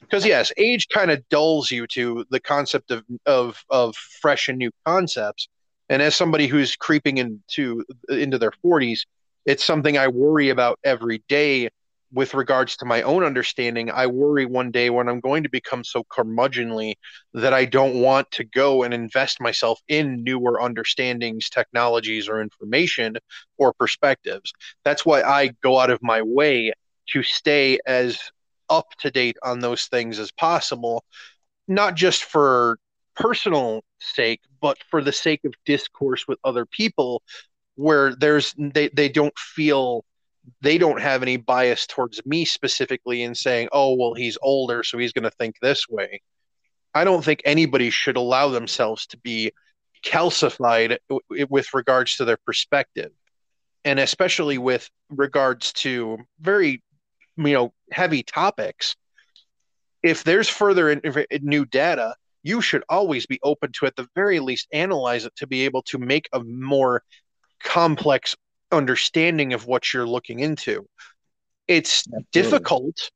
Because yes, age kind of dulls you to the concept of of of fresh and new concepts, and as somebody who's creeping into into their 40s, it's something I worry about every day with regards to my own understanding. I worry one day when I'm going to become so curmudgeonly that I don't want to go and invest myself in newer understandings, technologies, or information or perspectives. That's why I go out of my way to stay as up to date on those things as possible, not just for personal sake, but for the sake of discourse with other people where there's they, they don't feel they don't have any bias towards me specifically in saying, oh, well, he's older, so he's going to think this way. I don't think anybody should allow themselves to be calcified with regards to their perspective. And especially with regards to very, you know, heavy topics. If there's further in, new data, you should always be open to at the very least analyze it to be able to make a more complex understanding of what you're looking into. It's Absolutely. difficult.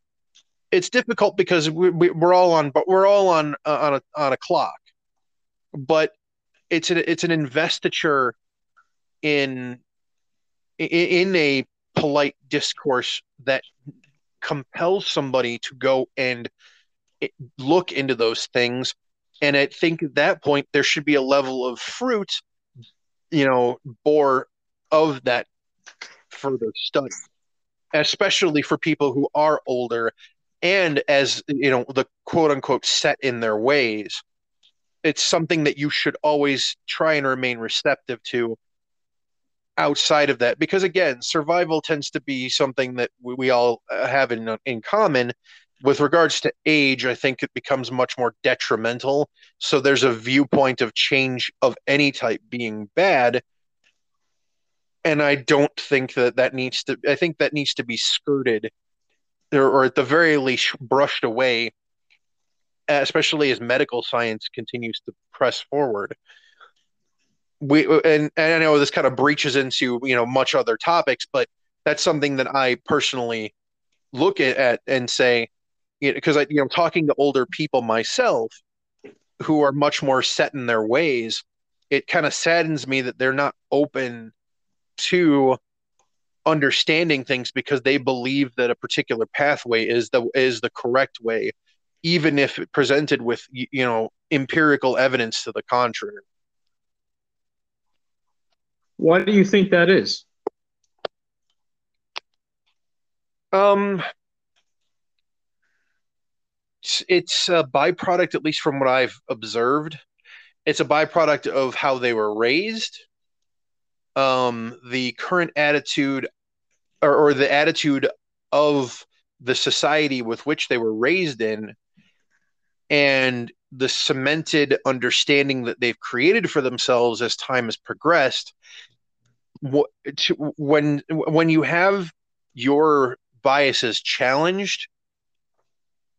It's difficult because we, we, are all on, but we're all on uh, on a on a clock. But it's an it's an investiture in in a polite discourse that compels somebody to go and look into those things and i think at that point there should be a level of fruit you know bore of that further study especially for people who are older and as you know the quote unquote set in their ways. It's something that you should always try and remain receptive to outside of that because again survival tends to be something that we, we all uh, have in in common with regards to age i think it becomes much more detrimental. So there's a viewpoint of change of any type being bad. And i don't think that that needs to i think that needs to be skirted or, at the very least brushed away especially as medical science continues to press forward. We and, and I know this kind of breaches into you know much other topics, but that's something that I personally look at and say, because you know, I you know talking to older people myself who are much more set in their ways, it kind of saddens me that they're not open to understanding things because they believe that a particular pathway is the is the correct way even if presented with you know empirical evidence to the contrary why do you think that is? Um, it's, it's a byproduct, at least from what I've observed. It's a byproduct of how they were raised, um, the current attitude, or, or the attitude of the society with which they were raised in, and the cemented understanding that they've created for themselves as time has progressed when when you have your biases challenged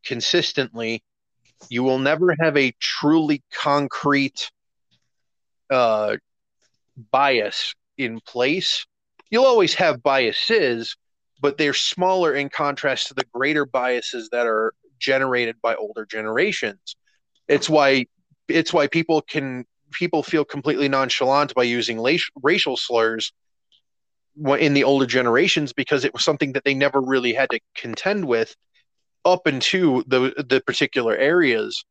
consistently you will never have a truly concrete uh, bias in place. You'll always have biases but they're smaller in contrast to the greater biases that are generated by older generations. It's why it's why people can people feel completely nonchalant by using racial slurs in the older generations because it was something that they never really had to contend with up into the the particular areas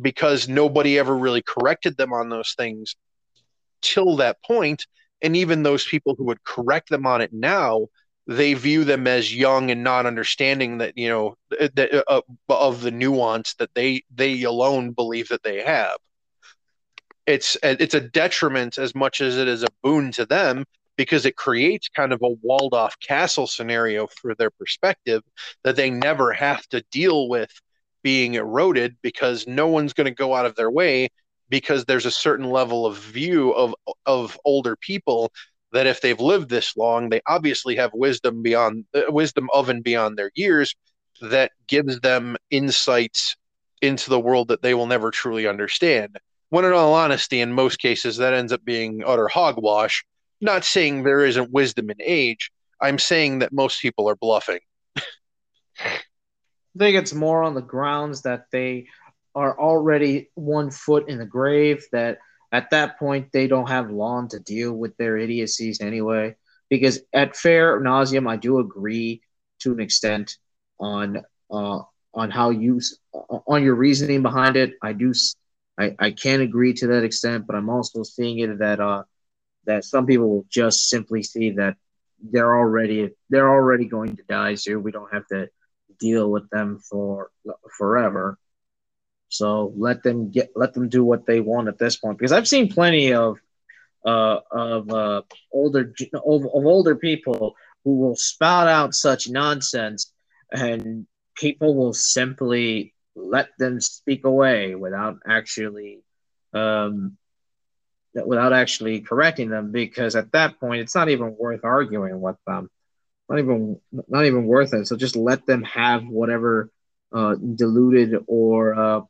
because nobody ever really corrected them on those things till that point. And even those people who would correct them on it now they view them as young and not understanding that you know that uh, of the nuance that they they alone believe that they have. It's it's a detriment as much as it is a boon to them because it creates kind of a walled off castle scenario for their perspective that they never have to deal with being eroded because no one's going to go out of their way because there's a certain level of view of of older people that if they've lived this long they obviously have wisdom beyond uh, wisdom of and beyond their years that gives them insights into the world that they will never truly understand when in all honesty, in most cases, that ends up being utter hogwash. Not saying there isn't wisdom in age. I'm saying that most people are bluffing. I think it's more on the grounds that they are already one foot in the grave, that at that point they don't have long to deal with their idiocies anyway. Because at fair nauseum, I do agree to an extent on uh, on how you on your reasoning behind it. I do I, I can agree to that extent, but I'm also seeing it that uh that some people will just simply see that they're already they're already going to die, so we don't have to deal with them for forever. So let them get let them do what they want at this point because I've seen plenty of uh, of uh, older of, of older people who will spout out such nonsense and people will simply let them speak away without actually um, without actually correcting them because at that point it's not even worth arguing with them. Not even not even worth it. So just let them have whatever uh, diluted or uh,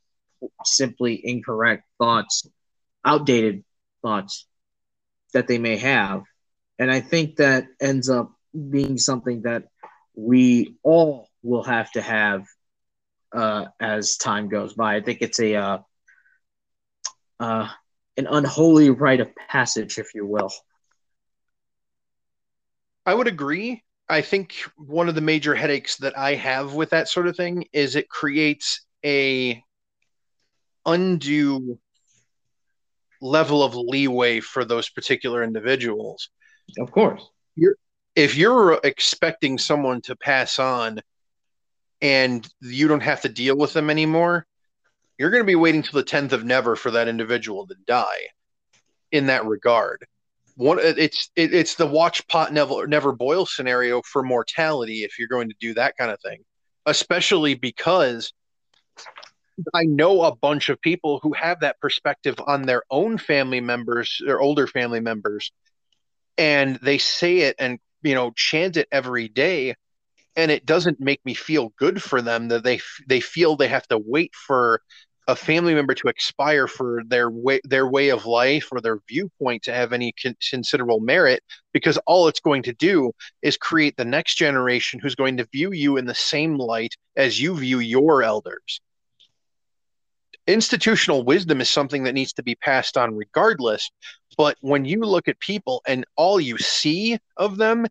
simply incorrect thoughts outdated thoughts that they may have. And I think that ends up being something that we all will have to have uh, as time goes by. I think it's a uh, uh, an unholy rite of passage, if you will. I would agree. I think one of the major headaches that I have with that sort of thing is it creates a undue level of leeway for those particular individuals. Of course. You're, if you're expecting someone to pass on and you don't have to deal with them anymore, you're going to be waiting till the 10th of never for that individual to die in that regard. One, it's it, it's the watch pot never never boil scenario for mortality if you're going to do that kind of thing, especially because I know a bunch of people who have that perspective on their own family members, their older family members, and they say it and you know chant it every day, and it doesn't make me feel good for them that they they feel they have to wait for a family member to expire for their way their way of life or their viewpoint to have any con- considerable merit because all it's going to do is create the next generation who's going to view you in the same light as you view your elders institutional wisdom is something that needs to be passed on regardless. But when you look at people and all you see of them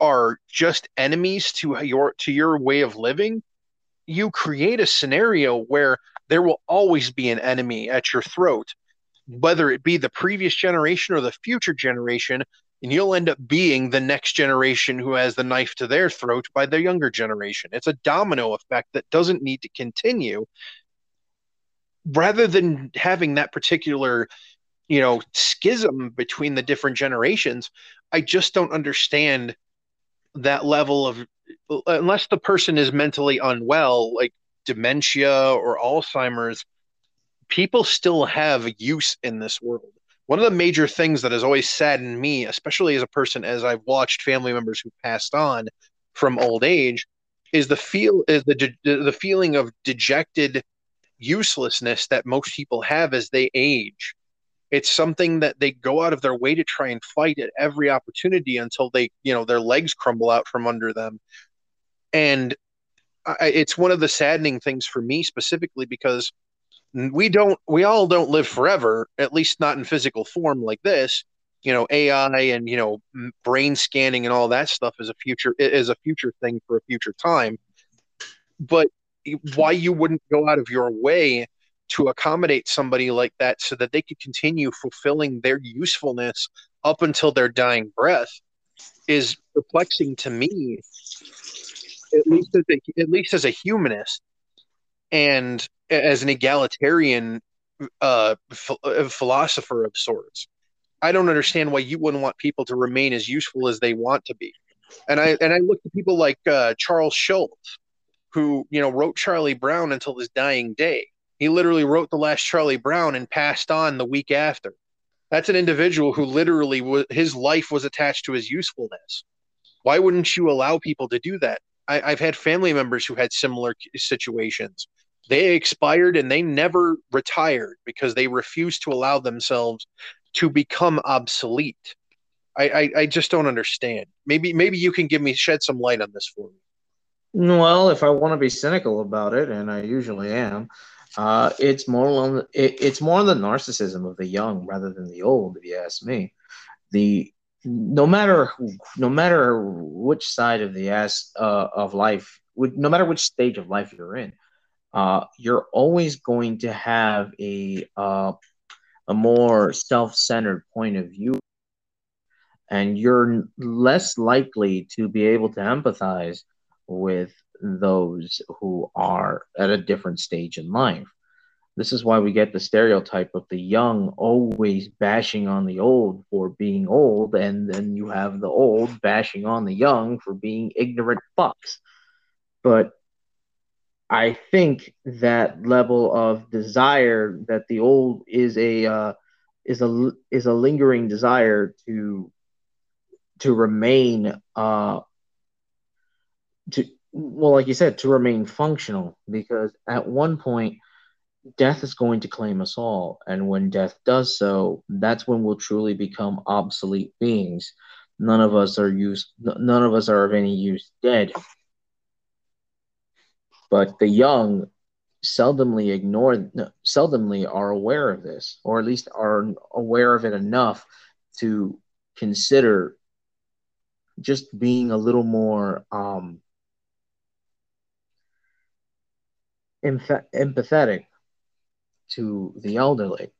are just enemies to your to your way of living, you create a scenario where there will always be an enemy at your throat, whether it be the previous generation or the future generation, and you'll end up being the next generation who has the knife to their throat by the younger generation. It's a domino effect that doesn't need to continue rather than having that particular you know schism between the different generations i just don't understand that level of unless the person is mentally unwell like dementia or alzheimer's people still have use in this world one of the major things that has always saddened me especially as a person as i've watched family members who passed on from old age is the feel is the the feeling of dejected uselessness that most people have as they age. It's something that they go out of their way to try and fight at every opportunity until they, you know, their legs crumble out from under them. And I, it's one of the saddening things for me specifically because we don't, we all don't live forever, at least not in physical form like this. You know, AI and you know, brain scanning and all that stuff is a future is a future thing for a future time. But why you wouldn't go out of your way to accommodate somebody like that so that they could continue fulfilling their usefulness up until their dying breath is perplexing to me at least as a, at least as a humanist and as an egalitarian uh, philosopher of sorts i don't understand why you wouldn't want people to remain as useful as they want to be and i and i look to people like uh, charles Schulz, who you know wrote Charlie Brown until his dying day. He literally wrote the last Charlie Brown and passed on the week after. That's an individual who literally his life was attached to his usefulness. Why wouldn't you allow people to do that? I, I've had family members who had similar situations. They expired and they never retired because they refused to allow themselves to become obsolete. I, I, I just don't understand. Maybe maybe you can give me shed some light on this for me. Well, if I want to be cynical about it, and I usually am, uh, it's more on it, it's more on the narcissism of the young rather than the old. If you ask me, the no matter no matter which side of the ass uh, of life, no matter which stage of life you're in, uh, you're always going to have a uh, a more self-centered point of view, and you're less likely to be able to empathize with those who are at a different stage in life. This is why we get the stereotype of the young always bashing on the old for being old, and then you have the old bashing on the young for being ignorant fucks. But I think that level of desire that the old is a uh, is a is a lingering desire to to remain uh, to well, like you said, to remain functional, because at one point, death is going to claim us all, and when death does so, that's when we'll truly become obsolete beings. none of us are used none of us are of any use dead. But the young seldomly ignore seldomly are aware of this or at least are aware of it enough to consider just being a little more um, empathetic to the elderly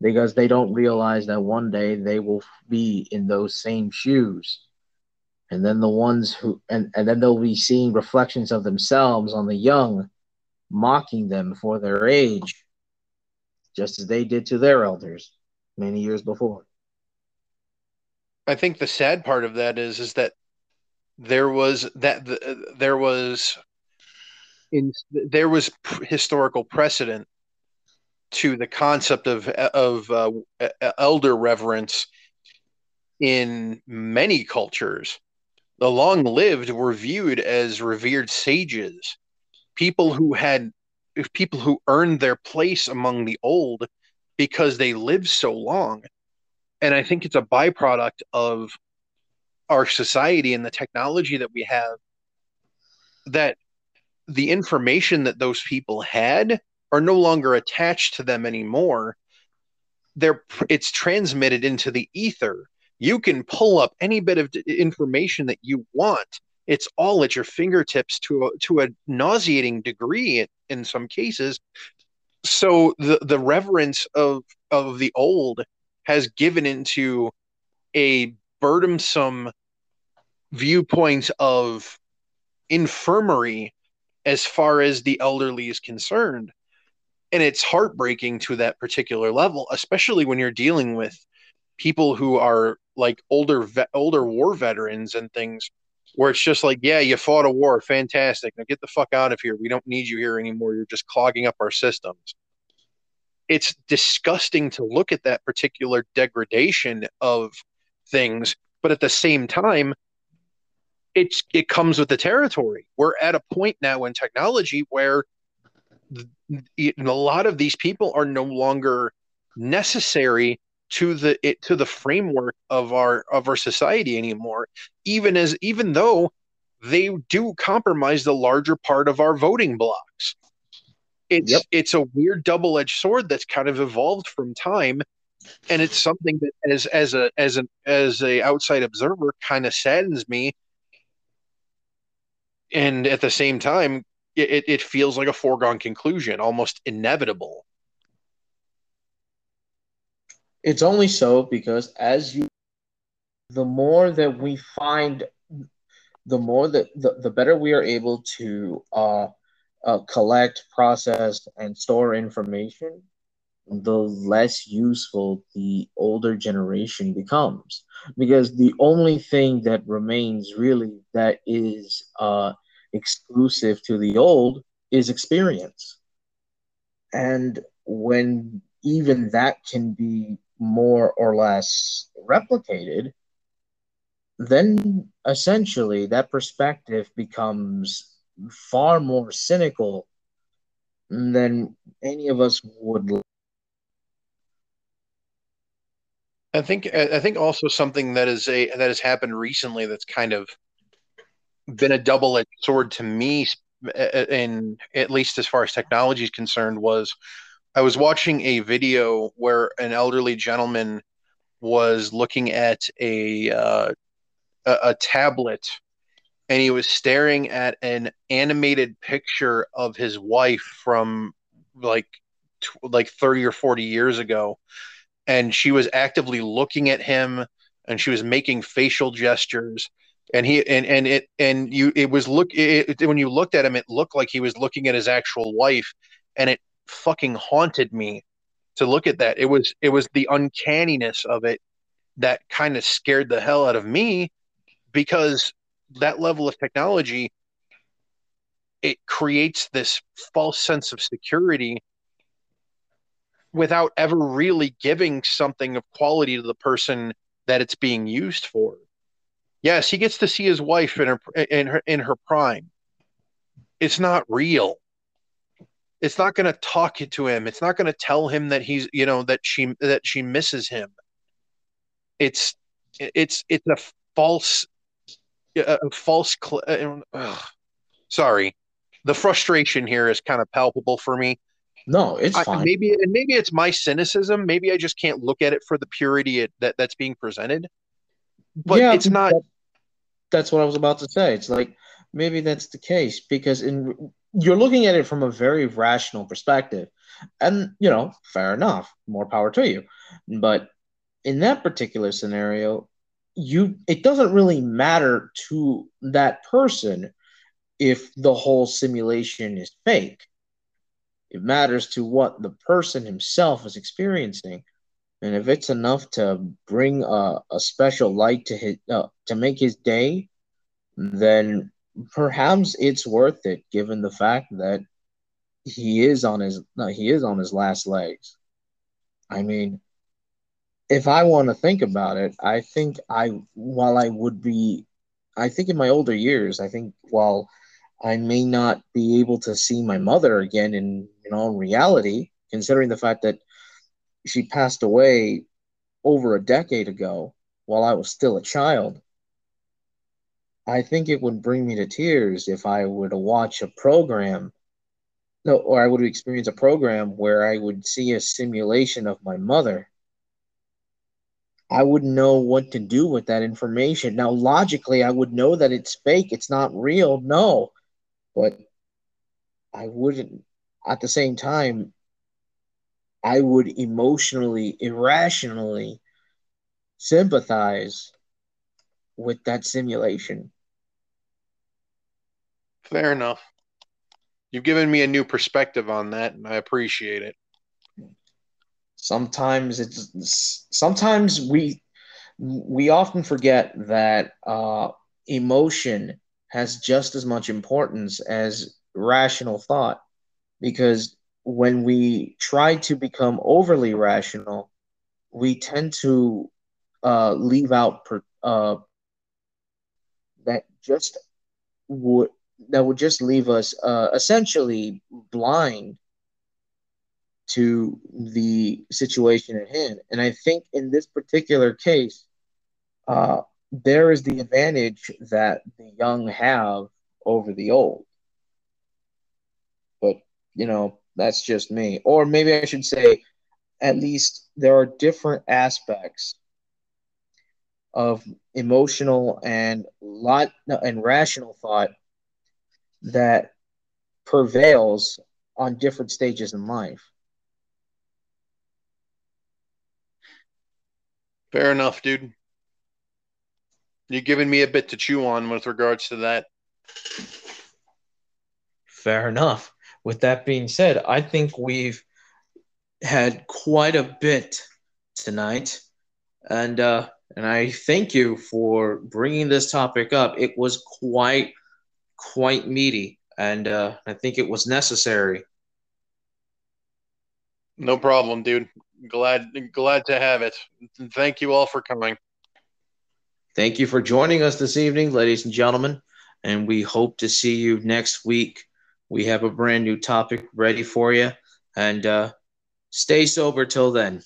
because they don't realize that one day they will be in those same shoes. And then the ones who and, and then they'll be seeing reflections of themselves on the young mocking them for their age just as they did to their elders many years before. I think the sad part of that is is that there was that the, there was in there was historical precedent to the concept of of uh, elder reverence in many cultures. The long lived were viewed as revered sages, people who had people who earned their place among the old because they lived so long. And I think it's a byproduct of our society and the technology that we have that the information that those people had are no longer attached to them anymore they're it's transmitted into the ether. You can pull up any bit of information that you want. It's all at your fingertips to a, to a nauseating degree in, some cases. So the the reverence of of the old has given into a burdensome viewpoint of infirmary as far as the elderly is concerned and it's heartbreaking to that particular level especially when you're dealing with people who are like older older war veterans and things where it's just like yeah you fought a war fantastic. Now get the fuck out of here. We don't need you here anymore. You're just clogging up our systems. It's disgusting to look at that particular degradation of things but at the same time it's it comes with the territory. We're at a point now in technology where a lot of these people are no longer necessary to the it, to the framework of our of our society anymore even as even though they do compromise the larger part of our voting blocks it's yep. it's a weird double-edged sword that's kind of evolved from time and it's something that as as a as an as a outside observer kind of saddens me and at the same time it, it feels like a foregone conclusion, almost inevitable. It's only so because as you, the more that we find, the more that the, the better we are able to uh, uh, collect, process, and store information, the less useful the older generation becomes. Because the only thing that remains really that is uh, exclusive to the old is experience. And when even that can be more or less replicated, then essentially that perspective becomes far more cynical than any of us would. I think I think also something that is a that has happened recently that's kind of been a double-edged sword to me in at least as far as technology is concerned was i was watching a video where an elderly gentleman was looking at a uh, a, tablet and he was staring at an animated picture of his wife from like like 30 or 40 years ago and she was actively looking at him and she was making facial gestures and he and and it and you it was look it, when you looked at him it looked like he was looking at his actual wife and it fucking haunted me to look at that. It was it was the uncanniness of it that kind of scared the hell out of me because that level of technology it creates this false sense of security without ever really giving something of quality to the person that it's being used for Yes, he gets to see his wife in her in her in her prime. It's not real. It's not going to talk to him. It's not going to tell him that he's, you know, that she that she misses him. It's it's it's a false a false cl- uh, sorry the frustration here is kind of palpable for me no it's fine maybe and maybe it's my cynicism maybe i just can't look at it for the purity it, that that's being presented but yeah, it's not that, that's what i was about to say. It's like maybe that's the case because in you're looking at it from a very rational perspective. And you know fair enough more power to you. But in that particular scenario you it doesn't really matter to that person if the whole simulation is fake. It matters to what the person himself is experiencing and if it's enough to bring a, a special light to his uh, to make his day then perhaps it's worth it given the fact that he is on his no, he is on his last legs. I mean if I want to think about it, I think I while I would be I think in my older years, I think while I may not be able to see my mother again in you know reality, considering the fact that she passed away over a decade ago while I was still a child. I think it would bring me to tears if I were to watch a program no, or I would experience a program where I would see a simulation of my mother I wouldn't know what to do with that information. Now, logically, I would know that it's fake, it's not real, no. But I wouldn't, at the same time, I would emotionally, irrationally sympathize with that simulation. Fair enough. You've given me a new perspective on that, and I appreciate it. Sometimes it's sometimes we we often forget that uh, emotion has just as much importance as rational thought because when we try to become overly rational, we tend to uh, leave out per, uh, that just would that would just leave us uh, essentially blind to the situation at hand. And I think in this particular case, uh, there is the advantage that the young have over the old. But, you know, that's just me. Or maybe I should say, at least there are different aspects of emotional and lot and rational thought that prevails on different stages in life. Fair enough, dude. You're giving me a bit to chew on with regards to that. Fair enough. With that being said, I think we've had quite a bit tonight, and uh, and I thank you for bringing this topic up. It was quite quite meaty, and uh, I think it was necessary. No problem, dude. Glad glad to have it. Thank you all for coming. Thank you for joining us this evening, ladies and gentlemen, and we hope to see you next week. We have a brand new topic ready for you, and uh, stay sober till then.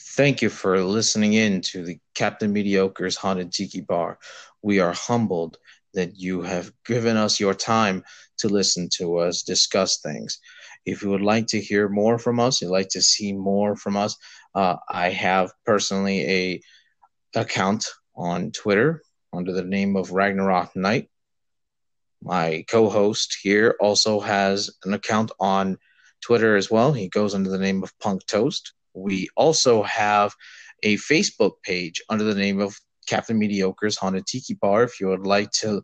Thank you for listening in to the Captain Mediocre's Haunted Tiki Bar. We are humbled that you have given us your time to listen to us discuss things. If you would like to hear more from us, you'd like to see more from us, uh, I have personally a account on Twitter under the name of Ragnarok Knight. My co-host here also has an account on Twitter as well. He goes under the name of Punk Toast. We also have a Facebook page under the name of Captain Mediocre's Haunted Tiki Bar. If you would like to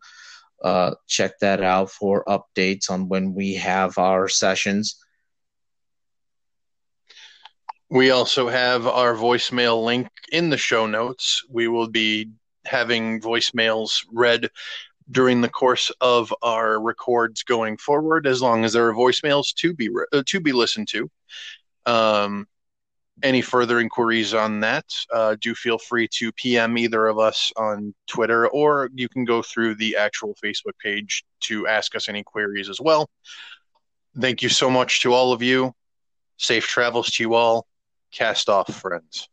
uh, check that out for updates on when we have our sessions. We also have our voicemail link in the show notes. We will be having voicemails read during the course of our records going forward, as long as there are voicemails to be re- uh, to be listened to. Um, any further inquiries on that, uh, do feel free to PM either of us on Twitter, or you can go through the actual Facebook page to ask us any queries as well. Thank you so much to all of you. Safe travels to you all. Cast off, friends.